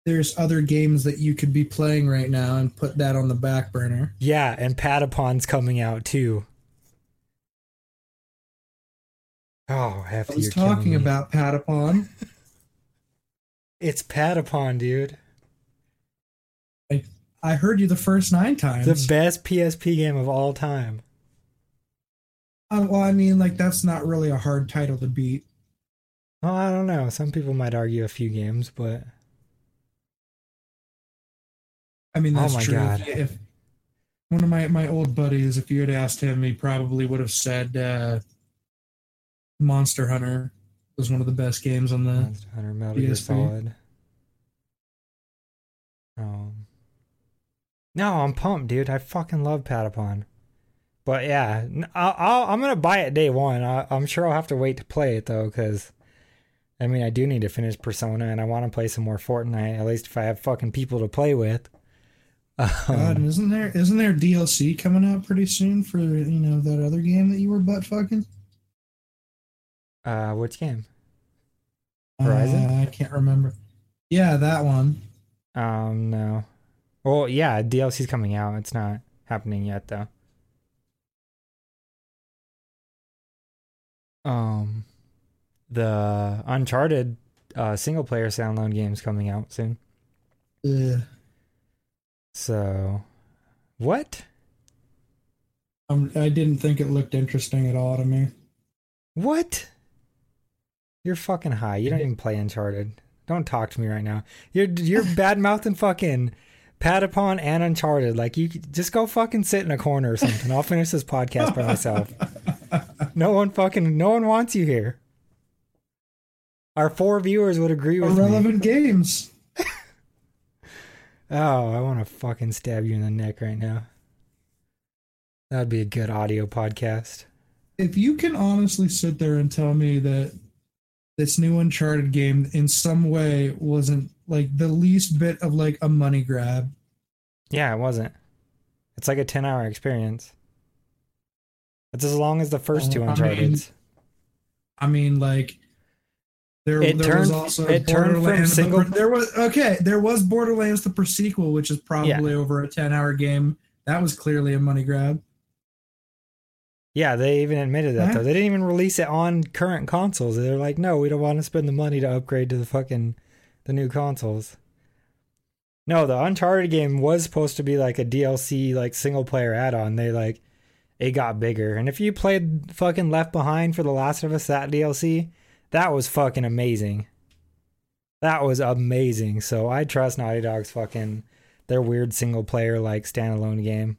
there's other games that you could be playing right now and put that on the back burner. Yeah, and Patapon's coming out too. Oh, hefty! I was you're talking about Patapon. <laughs> it's Patapon, dude. I, I heard you the first nine times. The best PSP game of all time. Well, I mean, like that's not really a hard title to beat. Well, I don't know. Some people might argue a few games, but I mean, Oh that's my true. God. If, one of my my old buddies, if you had asked him, he probably would have said uh, Monster Hunter was one of the best games on the. Monster Hunter Metal Gear. Solid. Um, no, I'm pumped, dude. I fucking love Patapon. But yeah, I'll, I'm gonna buy it day one. I, I'm sure I'll have to wait to play it though, because I mean, I do need to finish Persona, and I want to play some more Fortnite. At least if I have fucking people to play with. God, Um, and isn't there isn't there DLC coming out pretty soon for you know that other game that you were butt fucking? uh, which game? Horizon? Uh, I can't remember. Yeah, that one. Um, no. Well, yeah, DLC's coming out. It's not happening yet, though. Um, the Uncharted uh, single player standalone game's coming out soon. Ugh. So, what? Um, I didn't think it looked interesting at all to me. What? You're fucking high. You don't even play Uncharted. Don't talk to me right now. You're you're <laughs> bad mouthing fucking Patapon and Uncharted. Like you just go fucking sit in a corner or something. I'll finish this podcast by myself. <laughs> <laughs> No one fucking no one wants you here. Our four viewers would agree with me. Irrelevant <laughs> games. Oh, I want to fucking stab you in the neck right now. That'd be a good audio podcast. If you can honestly sit there and tell me that this new Uncharted game in some way wasn't like the least bit of like a money grab, Yeah, it wasn't. It's like a 10 hour experience. It's as long as the first two Oh, I mean, like there, It there was also it turned from Borderlands. the single- there was okay. There was Borderlands the prequel, which is probably over a ten-hour game. That was clearly a money grab. Yeah, they even admitted that though. They didn't even release it on current consoles. They're like, no, we don't want to spend the money to upgrade to the fucking the new consoles. No, the Uncharted game was supposed to be like a DLC, like single player add on. They like it got bigger. And if you played fucking Left Behind for The Last of Us, that DLC, that was fucking amazing. That was amazing. So I trust Naughty Dog's fucking their weird single player like standalone game.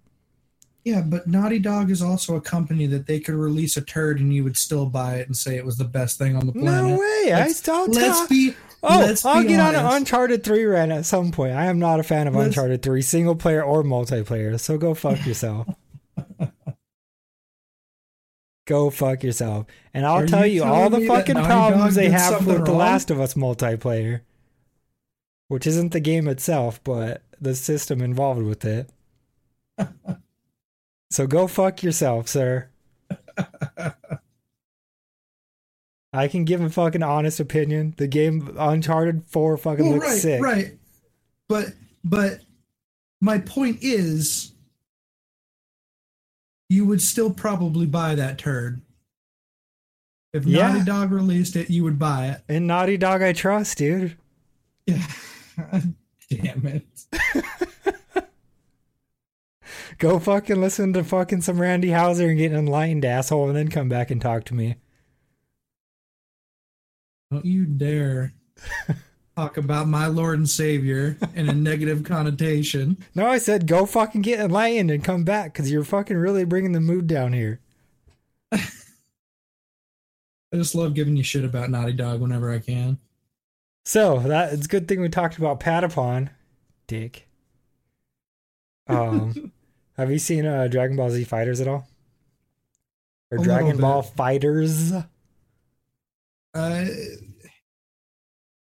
Yeah, but Naughty Dog is also a company that they could release a turd and you would still buy it and say it was the best thing on the planet. No way! I Let's- still Let's talk. be Oh, let's I'll be get on an. Uncharted 3 rant at some point. I am not a fan of Let's- Uncharted 3, single player or multiplayer, so go fuck yourself. <laughs> go fuck yourself. And I'll Are tell you you, all the fucking problems they have with The? Last of Us multiplayer, which isn't the game itself, but the system involved with it. <laughs> so go fuck yourself, sir. I can give a fucking honest opinion. The game Uncharted 4 fucking well, looks right, sick. right. But but my point is you would still probably buy that turd. If Yeah. Naughty Dog released it, you would buy it. And Naughty Dog I trust, dude. Yeah. <laughs> Damn it. <laughs> Go fucking listen to fucking some Randy Houser and get an enlightened asshole and then come back and talk to me. Don't you dare <laughs> talk about my Lord and Savior in a negative connotation. <laughs> No, I said go fucking get enlightened and come back because you're fucking really bringing the mood down here. I just love giving you shit about Naughty Dog whenever I can. So that it's a good thing we talked about Patapon, Dick. Um, <laughs> have you seen uh, Dragon Ball Z FighterZ at all? Or A Dragon. Ball Fighters? Uh,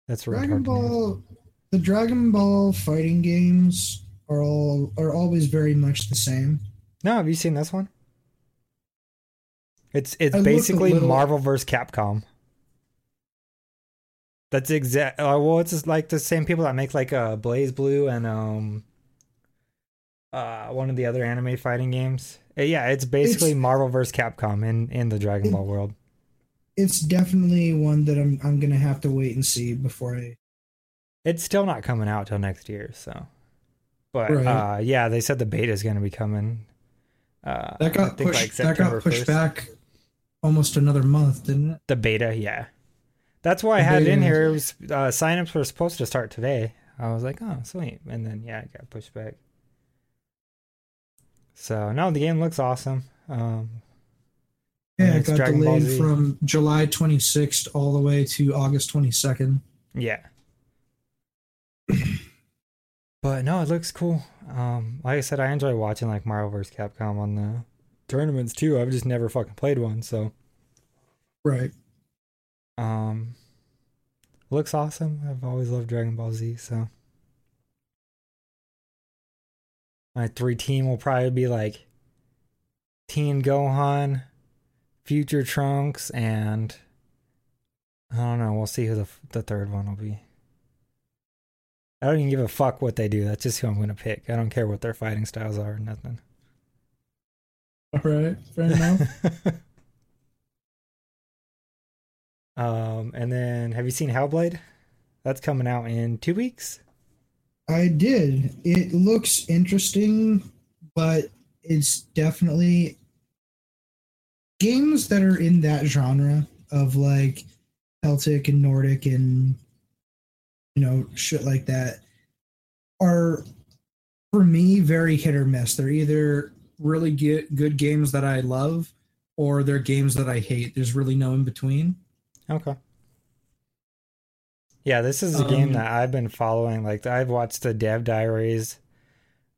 That's Dragon hard to name. Ball, the Dragon Ball fighting games are all are always very much the same. No, have you seen this one? It's it's I basically little- Marvel vs. Capcom. That's exact. Uh, well, it's just like the same people that make like uh, BlazBlue and um, uh, one of the other anime fighting games. Uh, yeah, it's basically It's- Marvel vs. Capcom in in the Dragon It- Ball world. It's definitely one that I'm I'm gonna have to wait and see before I. It's still not coming out till next year, so. But Right. uh, yeah, they said the beta is going to be coming. Uh, That I got think, pushed. like, that got pushed 1st. back almost another month, didn't it? The beta, yeah. That's why I had it in here. It was uh, signups were supposed to start today. I was like, oh, sweet, and then yeah, it got pushed back. So no, the game looks awesome. Um, Yeah, it got Dragon delayed from July 26th all the way to August 22nd. Yeah. <clears throat> but no, it looks cool. Um, like I said, I enjoy watching like Marvel vs. Capcom on the tournaments too. I've just never fucking played one, so Right. um, looks awesome. I've always loved Dragon Ball Z, so my three team will probably be like Teen Gohan, Future Trunks, and I don't know. We'll see who the the third one will be. I don't even give a fuck what they do. That's just who I'm gonna pick. I don't care what their fighting styles are or nothing. All right. Fair enough. <laughs> um, and then have you seen Hellblade? That's coming out in two weeks. I did. It looks interesting, but it's definitely games that are in that genre of like Celtic and Nordic and you know shit like that are for me very hit or miss. They're either really get good games that I love or they're games that I hate. There's really no in between. Okay. Yeah, this is a game Um, that I've been following. Like I've watched the Dev Diaries.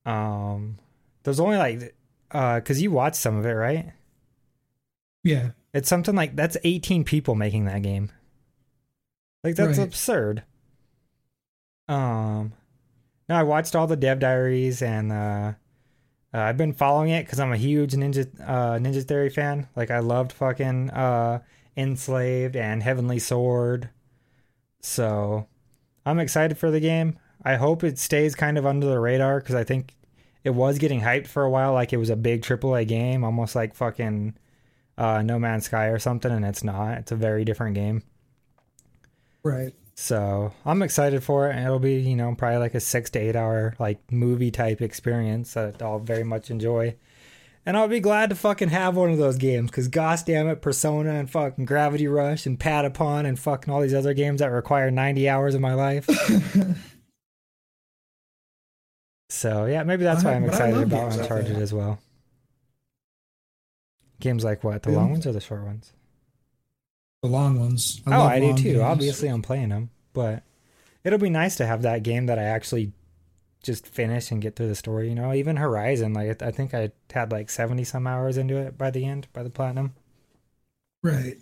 Um, there's only like, uh, cause you watched some of it, right? Yeah. It's something like that's 18 people making that game. Like that's Right. absurd. Um, no, I watched all the Dev Diaries and uh, uh I've been following it because I'm a huge Ninja uh Ninja Theory fan. Like I loved fucking uh Enslaved and Heavenly Sword. So I'm excited for the game. I hope it stays kind of under the radar because I think it was getting hyped for a while, like it was a big AAA game, almost like fucking uh, No Man's Sky or something, and it's not. It's a very different game. Right. So I'm excited for it, and it'll be, you know, probably like a six to eight hour like movie type experience that I'll very much enjoy. And I'll be glad to fucking have one of those games because, gosh damn it, Persona and fucking Gravity Rush and Patapon and fucking all these other games that require 90 hours of my life. <laughs> So yeah, maybe that's why I'm excited about Uncharted as well. Games like what? The Yeah. long ones or the short ones? The long ones. oh, I do too. games. Obviously, I'm playing them, but it'll be nice to have that game that I actually just finish and get through the story. You know, even Horizon, like I think I had like 70 some hours into it by the end, by the platinum. Right.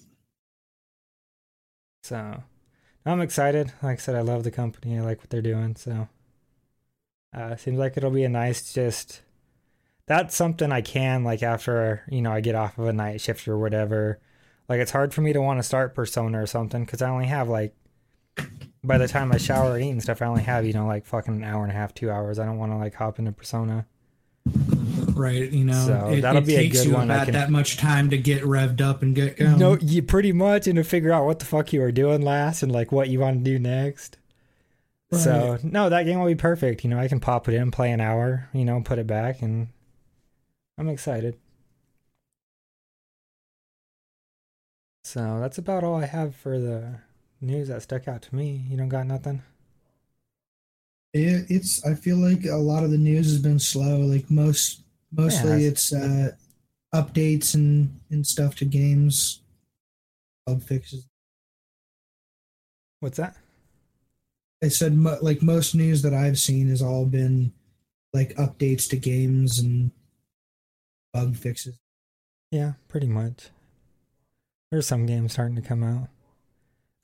So I'm excited. Like I said, I love the company. I like what they're doing. So uh, seems like it'll be a nice just. That's something I can like after you know I get off of a night shift or whatever. Like it's hard for me to want to start Persona or something because I only have like. By the time I shower and eat and stuff, I only have you know like fucking an hour and a half, two hours. I don't want to like hop into Persona. Right. You know, So it, that'll it be a takes good you one I about can- that much time to get revved up and get going. No, you pretty much, and to figure out what the fuck you were doing last and like what you want to do next. So no, that game will be perfect. You know, I can pop it in, play an hour, you know, put it back, and I'm excited. So that's about all I have for the news that stuck out to me. You don't got nothing? It, it's. I feel like a lot of the news has been slow. Like most, mostly Yeah. it's uh, updates and and stuff to games, bug fixes. What's that? I said mo- like most news that I've seen has all been like updates to games and bug fixes. Yeah, pretty much. There's some games starting to come out.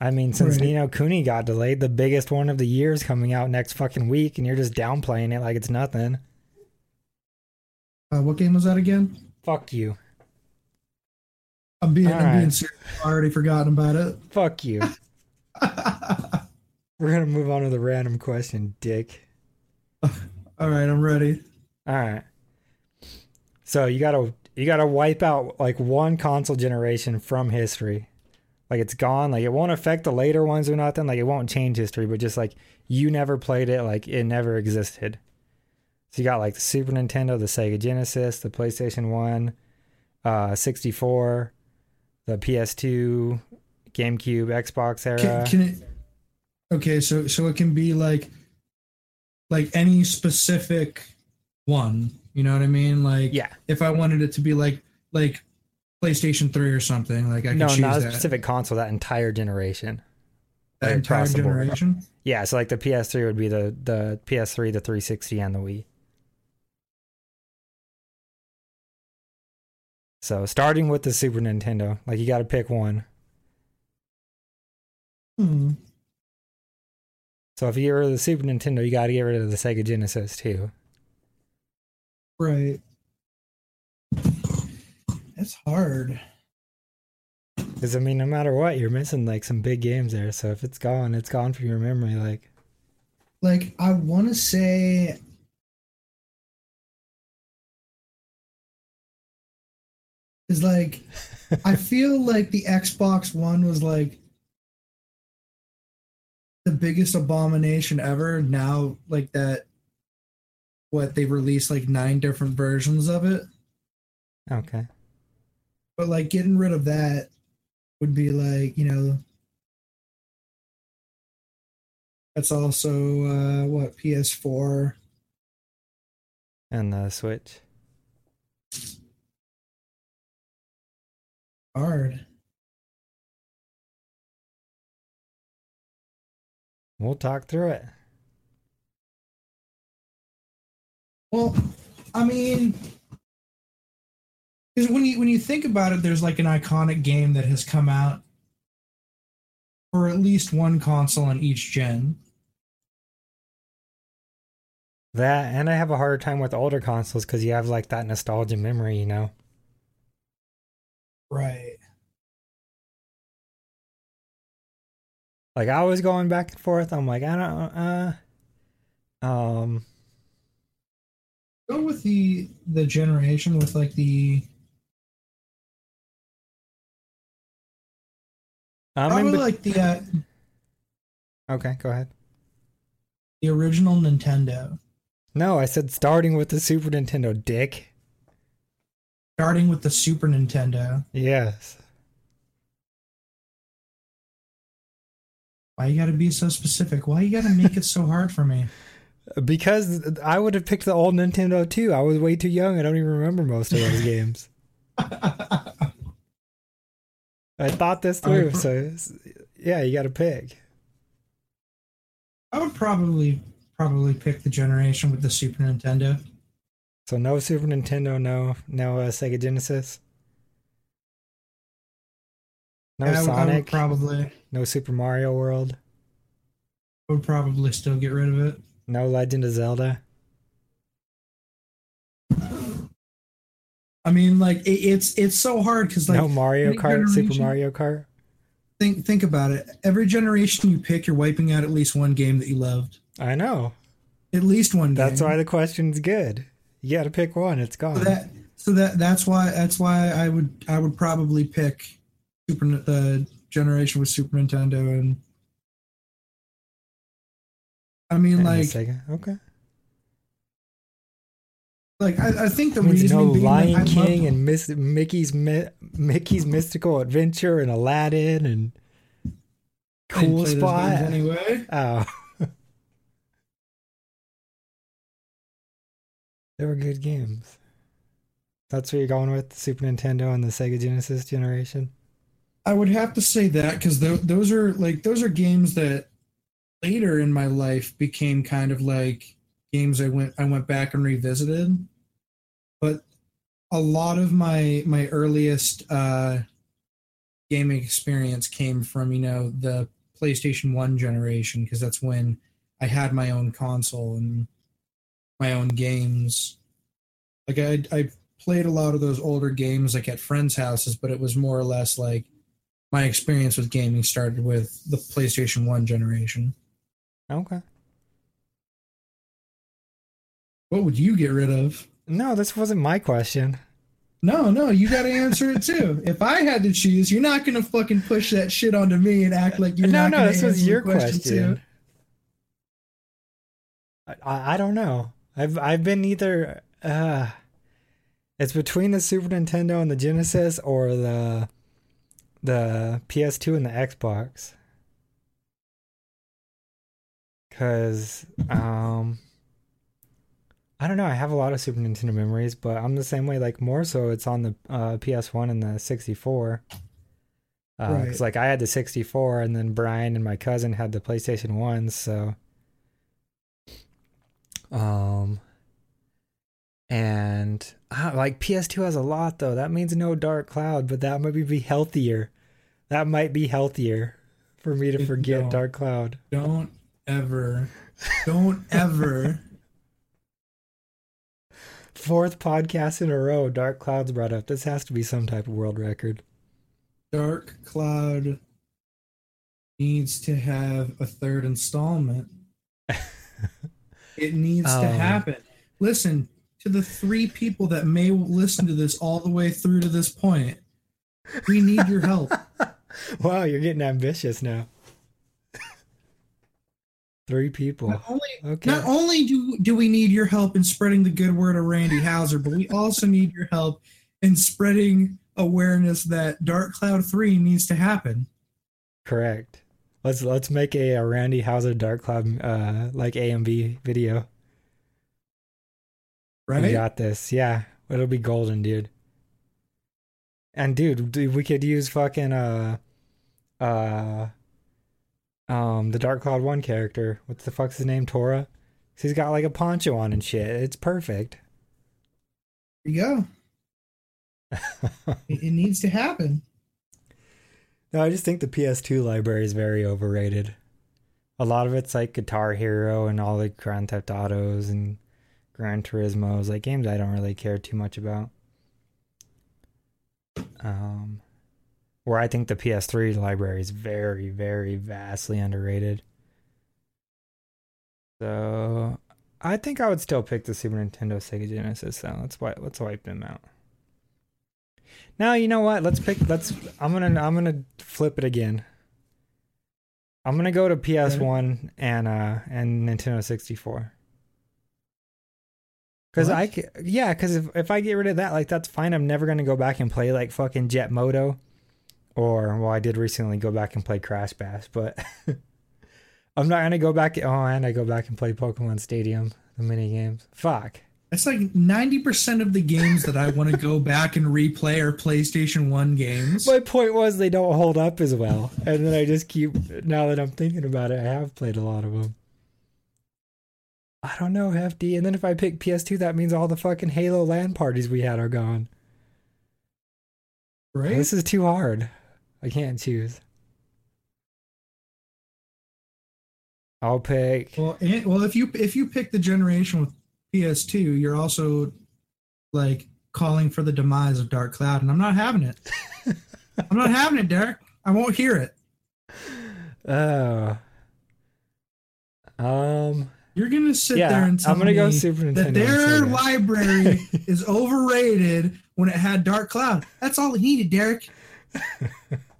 I mean, since Right. Ni no Kuni got delayed, the biggest one of the year is coming out next fucking week, and you're just downplaying it like it's nothing. Uh, what game was that again? Fuck you. I'm being, All I'm being serious. I already forgotten about it. Fuck you. <laughs> We're gonna move on to the random question, dick. All right, I'm ready. All right. So you gotta you gotta wipe out like one console generation from history. Like it's gone. Like it won't affect the later ones or nothing. Like it won't change history, but just like you never played it, like it never existed. So you got like the Super Nintendo, the Sega Genesis, the PlayStation One, uh, 64, the PS2, GameCube, Xbox era. Can, can it? Okay, so so it can be like like any specific one. You know what I mean? Like yeah. if I wanted it to be like like PlayStation Three or something, like I could No, choose not a that. specific console. That entire generation. that like, entire board. generation. Yeah, so like the PS3 would be the the PS3, the 360, and the Wii. So starting with the Super Nintendo, like you got to pick one. Hmm. So if you of the Super Nintendo, you got to get rid of the Sega Genesis too. Right. It's hard. Because I mean, no matter what, you're missing like some big games there. So if it's gone, it's gone from your memory. Like, Like I want to say. Is like <laughs> I feel like the Xbox One was like the biggest abomination ever. Now, like that, what they released like nine different versions of it. okay, But like getting rid of that would be like you know. That's also uh, what PS4. and the Switch. Hard. We'll talk through it. Well, I mean, because when you when you think about it, there's like an iconic game that has come out for at least one console on each gen. That and I have a harder time with older consoles because you have like that nostalgia memory, you know. Right. Like I was going back and forth. I'm like, I don't uh um Go with the the generation with like the probably bet- like the uh, Okay, go ahead. the original Nintendo, No, I said starting with the Super Nintendo, dick. starting with the Super Nintendo. Yes. Why you got to be so specific? Why you got to make it so hard for me? Because I would have picked the old Nintendo too. I was way too young. I don't even remember most of those <laughs> games. I thought this through, pro- so yeah, you got to pick. I would probably probably pick the generation with the Super Nintendo. So no Super Nintendo, no no uh, Sega Genesis, no I would- I would Sonic, probably no Super Mario World, I would probably still get rid of it. No Legend of Zelda. I mean, like it, it's it's so hard because like no Mario Kart, Super Mario Kart. think think about it. Every generation you pick, you're wiping out at least one game that you loved. I know. At least one. That's game. why the question's good. You got to pick one. It's gone. So that so that that's why that's why I would I would probably pick Super the generation with Super Nintendo and I mean like Sega. Okay. like I, I think the reasoning no Lion I King and Miss, Mickey's Mi- Mickey's Mystical Adventure and Aladdin and Cool Spot. anyway. Oh. <laughs> they were good games. That's what you're going with, Super Nintendo and the Sega Genesis generation? I would have to say that because th- those are like those are games that later in my life became kind of like games I went I went back and revisited. But a lot of my my earliest uh, gaming experience came from you know the PlayStation One generation because that's when I had my own console and my own games. Like I I played a lot of those older games like at friends' houses, but it was more or less like my experience with gaming started with the PlayStation 1 generation. Okay. What would you get rid of? No, this wasn't my question. No, no, you got to answer it too. <laughs> If I had to choose, you're not going to fucking push that shit onto me and act like you're no, not no, gonna this was your question. too. I, I I don't know. I've I've been either uh it's between the Super Nintendo and the Genesis or the the PS2 and the Xbox. Cuz um I don't know, I have a lot of Super Nintendo memories, but I'm the same way like more so it's on the uh PS1 and the 64. Uh, Right. like I had the 64 and then Brian and my cousin had the PlayStation 1, so um, and uh, like PS2 has a lot though. That means no Dark Cloud, but that might be healthier. That might be healthier for me to forget don't. Dark Cloud. Don't ever, don't ever. Fourth podcast in a row, Dark Cloud's brought up. This has to be some type of world record. Dark Cloud needs to have a third installment. It needs to Um, happen. Listen to the three people that may listen to this all the way through to this point. We need your help. <laughs> Wow, you're getting ambitious now. Three people. Not only, Okay. not only do, do we need your help in spreading the good word of Randy Houser, but we also need your help in spreading awareness that Dark Cloud 3 needs to happen. Correct. Let's let's make a, a Randy Houser Dark Cloud uh like AMV video. We got this. Yeah, it'll be golden, dude. And dude, dude, we could use fucking uh uh um the Dark Cloud One character. What's the fuck's his name? Tora. He's got like a poncho on and shit. It's perfect. There you go. <laughs> It, it needs to happen. No, I just think the PS2 library is very overrated. A lot of it's like Guitar Hero and all the Grand Theft Autos and Gran Turismos, like games I don't really care too much about. Um, where I think the PS3 library is very, very vastly underrated. So I think I would still pick the Super Nintendo Sega Genesis. So let's wipe let's wipe them out. Now you know what? Let's pick. Let's. I'm gonna. I'm gonna flip it again. I'm gonna go to PS1 and uh and Nintendo 64. Cause What? I yeah, cause if if I get rid of that, like that's fine. I'm never gonna go back and play like fucking Jet Moto, or well, I did recently go back and play Crash Bash, but <laughs> I'm not gonna go back. Oh, and I go back and play Pokemon Stadium, the mini games. Fuck. That's like 90% of the games that I want to go <laughs> back and replay are PlayStation 1 games. My point was they don't hold up as well, and then I just keep. Now that I'm thinking about it, I have played a lot of them. I don't know, hefty. And then if I pick PS2, that means all the fucking Halo LAN parties we had are gone. right? This is too hard. I can't choose. I'll pick. Well, and, well, if you if you pick the generation with PS2, you're also like calling for the demise of Dark Cloud, and I'm not having it. <laughs> I'm not having it, Derrek. I won't hear it. Oh. Um. You're gonna sit there and tell I'm gonna go me Super Nintendo. that their library <laughs> is overrated when it had Dark Cloud. That's all it needed, Derrek. <laughs>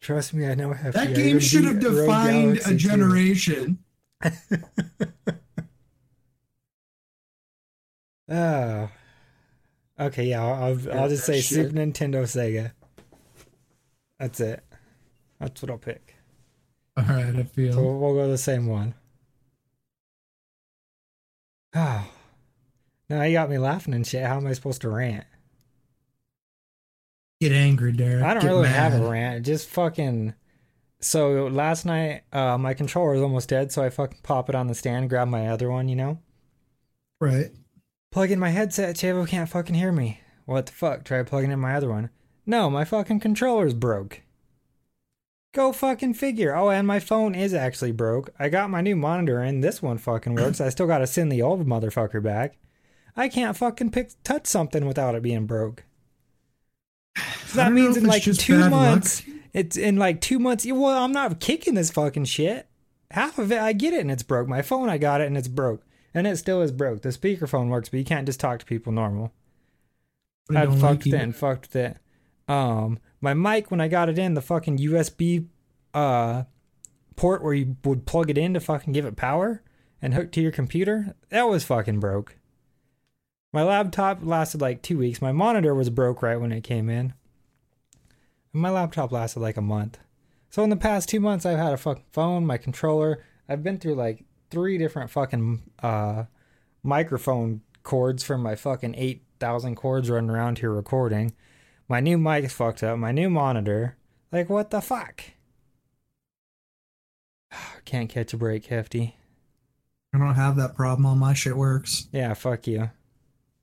Trust me, I know how That game should have defined a generation. <laughs> Oh. Okay, yeah, I'll, I'll, I'll just say shit. Super Nintendo Sega. That's it. That's what I'll pick. All right, I feel. So we'll, we'll go the same one. Oh. <sighs> Now you got me laughing and shit. How am I supposed to rant? Get angry, Derrek. I don't Get really have a rant. Just fucking. So last night, uh, my controller was almost dead, so I fucking pop it on the stand, grab my other one, you know? Right. Plug in my headset, Chavo can't fucking hear me. What the fuck? Try plugging in my other one. No, my fucking controller's broke. Go fucking figure. Oh, and my phone is actually broke. I got my new monitor in. This one fucking <clears throat> works. I still gotta send the old motherfucker back. I can't fucking pick touch something without it being broke. So that means in like two bad luck. months, it's in like two months. Well, I'm not kicking this fucking shit. Half of it, I get it and it's broke. My phone, I got it and it's broke. And it still is broke. The speakerphone works, but you can't just talk to people normal. I I fucked like it and fucked with it. Um, my mic when I got it in, the fucking USB uh port where you would plug it in to fucking give it power and hook to your computer, that was fucking broke. My laptop lasted like two weeks. My monitor was broke right when it came in. And my laptop lasted like a month. So in the past two months, I've had a fucking phone, my controller. I've been through like three different fucking uh microphone cords from my fucking 8,000 cords running around here recording. My new mic's fucked up. My new monitor. Like, what the fuck? <sighs> Can't catch a break, Hefty. I don't have that problem. All my shit works. Yeah, fuck you.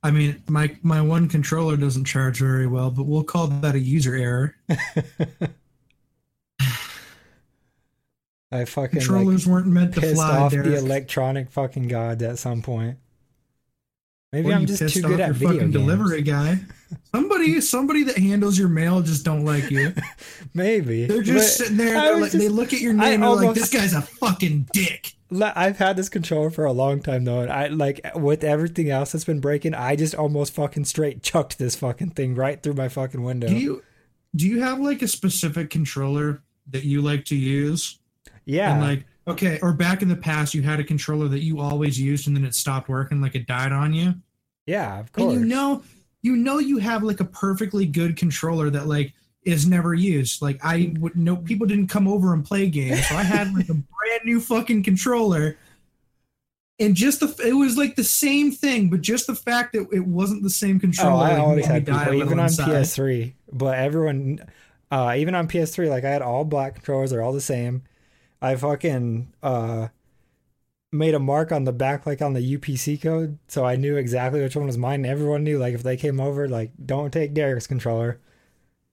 I mean, my my one controller doesn't charge very well, but we'll call that a user error. <laughs> I fucking like, Controllers weren't meant to pissed fly, off Derrek. the electronic fucking gods at some point. Maybe Or I'm just too good at video fucking games. delivery guy. Somebody, <laughs> somebody that handles your mail just don't like you. <laughs> Maybe They're just But sitting there. I They're was like, they look at your I name. They're like, "This guy's a fucking dick." I've had this controller for a long time though, and I like with everything else that's been breaking, I just almost fucking straight chucked this fucking thing right through my fucking window. Do you do you have like a specific controller that you like to use? yeah, And like, okay, or back in the past, you had a controller that you always used, and then it stopped working, like it died on you. yeah, of course. And you know, you know, you have like a perfectly good controller that like is never used. Like I would know people didn't come over and play games, so I had like a <laughs> brand new fucking controller. And just the it was like the same thing, but just the fact that it wasn't the same controller. oh. I like, always had people, even on inside. PS3. But everyone, uh, even on PS3, like I had all black controllers, they're all the same. I fucking uh made a mark on the back, like on the UPC code, so I knew exactly which one was mine. And everyone knew, like if they came over, like don't take Derrek's controller.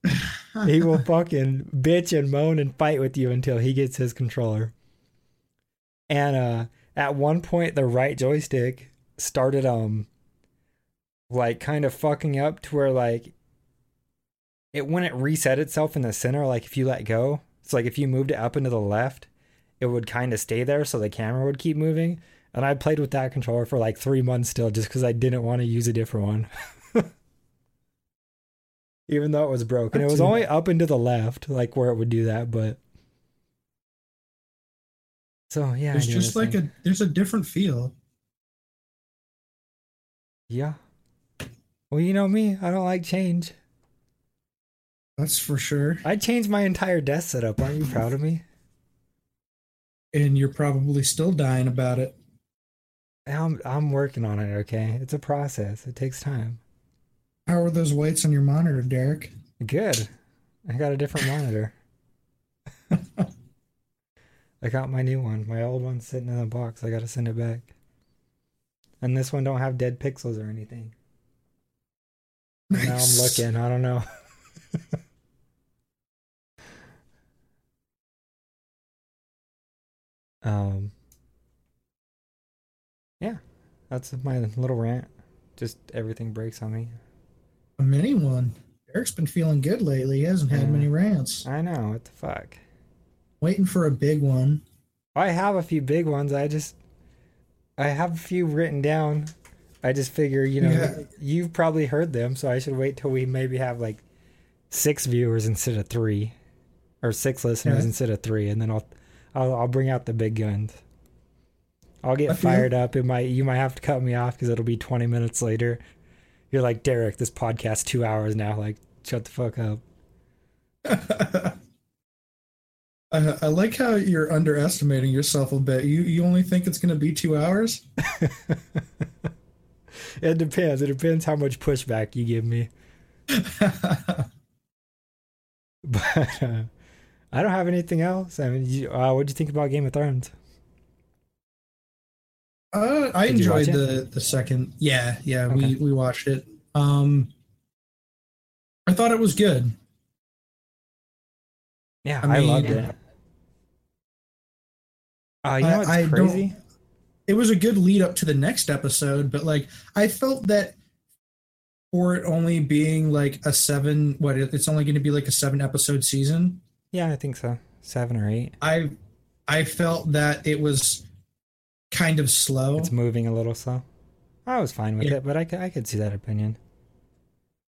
<laughs> he will fucking bitch and moan and fight with you until he gets his controller. And uh at one point the right joystick started um like kind of fucking up to where like it wouldn't reset itself in the center like if you let go. It's like if you moved it up into the left, it would kind of stay there so the camera would keep moving. And I played with that controller for like three months still just because I didn't want to use a different one. <laughs> Even though it was broken. It was only up and to the left, like where it would do that, but so yeah. I There's just like understand. a there's a different feel. Yeah. Well, you know me, I don't like change. That's for sure. I changed my entire desk setup. Aren't you proud of me? And you're probably still dying about it. I'm I'm working on it. Okay, it's a process. It takes time. How are those weights on your monitor, Derrek? Good. I got a different monitor. <laughs> I got my new one. My old one's sitting in the box. I gotta send it back. And this one don't have dead pixels or anything. Now I'm looking. I don't know. <laughs> um. Yeah, that's my little rant. Just everything breaks on me. A mini one. Derrek's been feeling good lately. He hasn't had many rants. I know what the fuck. Waiting for a big one. I have a few big ones. I just, I have a few written down. I just figure, you know, Yeah. you've probably heard them, so I should wait till we maybe have like six viewers instead of three, or six listeners Yeah. instead of three, and then I'll, I'll, I'll bring out the big guns. I'll get I feel- fired up. It might, you might have to cut me off because it'll be twenty minutes later. You're like Derrek. This podcast two hours now. Like, shut the fuck up. I, <laughs> I like how you're underestimating yourself a bit. You you only think it's going to be two hours? <laughs> It depends. It depends how much pushback you give me. <laughs> But uh, I don't have anything else. I mean, you, uh, what do you think about Game of Thrones? Uh, I Did enjoyed the the second. Yeah, yeah, Okay. we we watched it. Um, I thought it was good. Yeah, I I, loved it. Uh, you I- know what's I don't- crazy? It was a good lead up to the next episode, but like I felt that for it only being like a seven, what it's only going to be like a seven episode season. Yeah, I think so. Seven or eight. I I felt that it was kind of slow. It's moving a little slow. I was fine with Yeah. it, but I, could- I could see that opinion.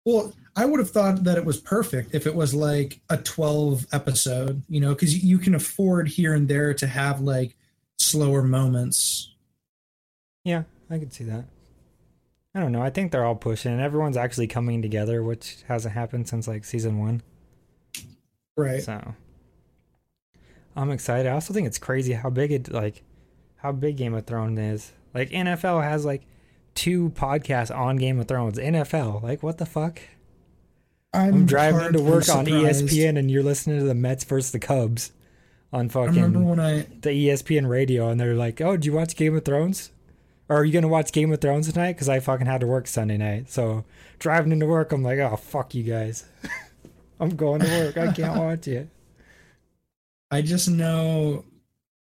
Well, I would have thought that it was perfect if it was like a 12 episode, you know, because you can afford here and there to have like slower moments. Yeah, I could see that. I don't know. I think they're all pushing, and everyone's actually coming together, which hasn't happened since like season one. Right. So I'm excited. I also think it's crazy how big it like how big Game of Thrones is. Like NFL has like two podcasts on Game of Thrones. NFL, like what the fuck? I'm, driving hard to work on. ESPN and you're listening to the Mets versus the Cubs on I remember fucking when I the ESPN radio and they're like, "Oh, do you watch Game of Thrones?" Or are you gonna watch Game of Thrones tonight? Because I fucking had to work Sunday night. So driving into work, I'm like, "Oh fuck you guys." <laughs> I'm going to work. I can't <laughs> watch it. I just know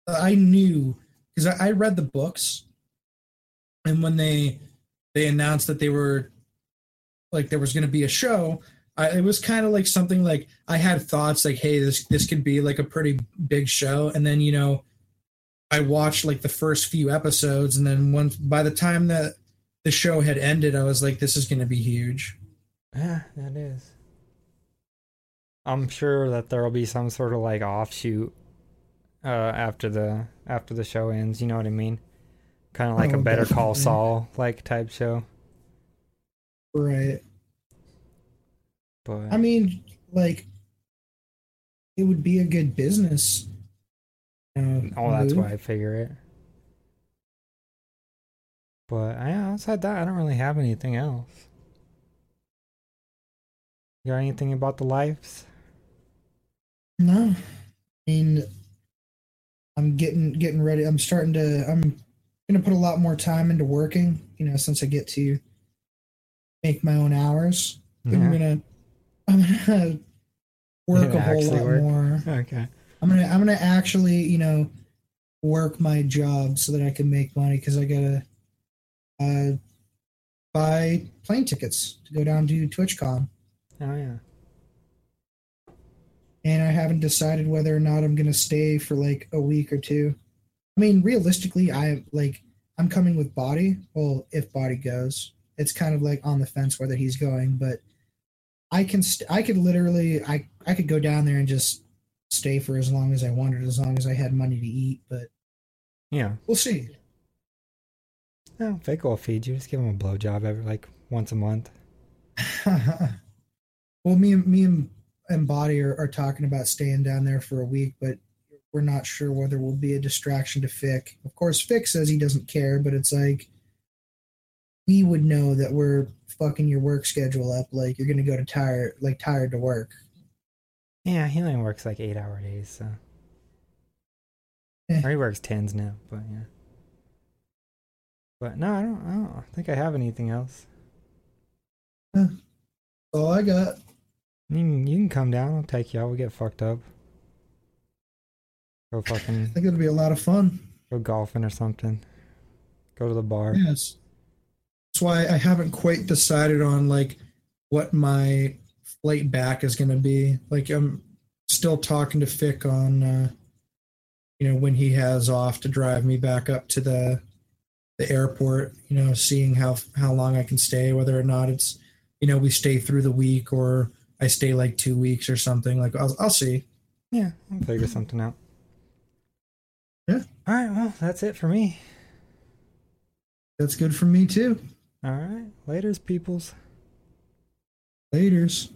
I knew because I, I read the books, and when they they announced that they were like there was going to be a show, I, it was kind of like something like I had thoughts like, hey, this this could be like a pretty big show, and then you know, I watched like the first few episodes, and then once by the time that the show had ended, I was like, this is going to be huge. Yeah, that is. I'm sure that there'll be some sort of like offshoot uh after the after the show ends, you know what I mean? Kind of like a Oh, Better Call. Saul like type show. Right. But I mean, like, it would be a good business. Uh, oh, that's why I figure it. But yeah, outside that, I don't really have anything else. You got anything about the lives? No, I mean, I'm getting getting ready. I'm starting to. I'm gonna put a lot more time into working. You know, since I get to make my own hours, I'm gonna. I'm gonna <laughs> work a whole lot work? more. Okay. I'm gonna I'm gonna actually you know work my job so that I can make money because I gotta uh, buy plane tickets to go down to TwitchCon, Oh yeah. And I haven't decided whether or not I'm gonna stay for like a week or two. I mean, realistically, I like I'm coming with Body. Well, if Body goes, it's kind of like on the fence whether he's going, but I can st- I could literally I I could go down there and just stay for as long as I wanted, as long as I had money to eat, but. Yeah. We'll see. No, Vic will feed you. Just give him a blowjob every like once a month. <laughs> well, me and me and, and Body are, are talking about staying down there for a week, but we're not sure whether we'll be a distraction to Fick. Of course, Fick says he doesn't care, but it's like we would know that we're fucking your work schedule up. Like you're gonna go to tired, like tired to work. Yeah, he only works like eight hour days, so. Eh. Or he works tens now, but yeah. But no, I don't. I don't think I have anything else. All I got. You can, you can come down. I'll take you out. We'll get fucked up. Go <laughs> fucking. I think it'll be a lot of fun. go golfing or something. Go to the bar. Yes. That's why I haven't quite decided on like what my flight back is going to be. Like I'm still talking to Fick on, uh, you know, when he has off to drive me back up to the the airport. You know, seeing how how long I can stay, whether or not it's, you know, we stay through the week or I stay like two weeks or something. Like I'll I'll see. Yeah, I'll figure something out. Yeah. All right. Well, that's it for me. That's good for me too. All right. Later's peoples. Laters.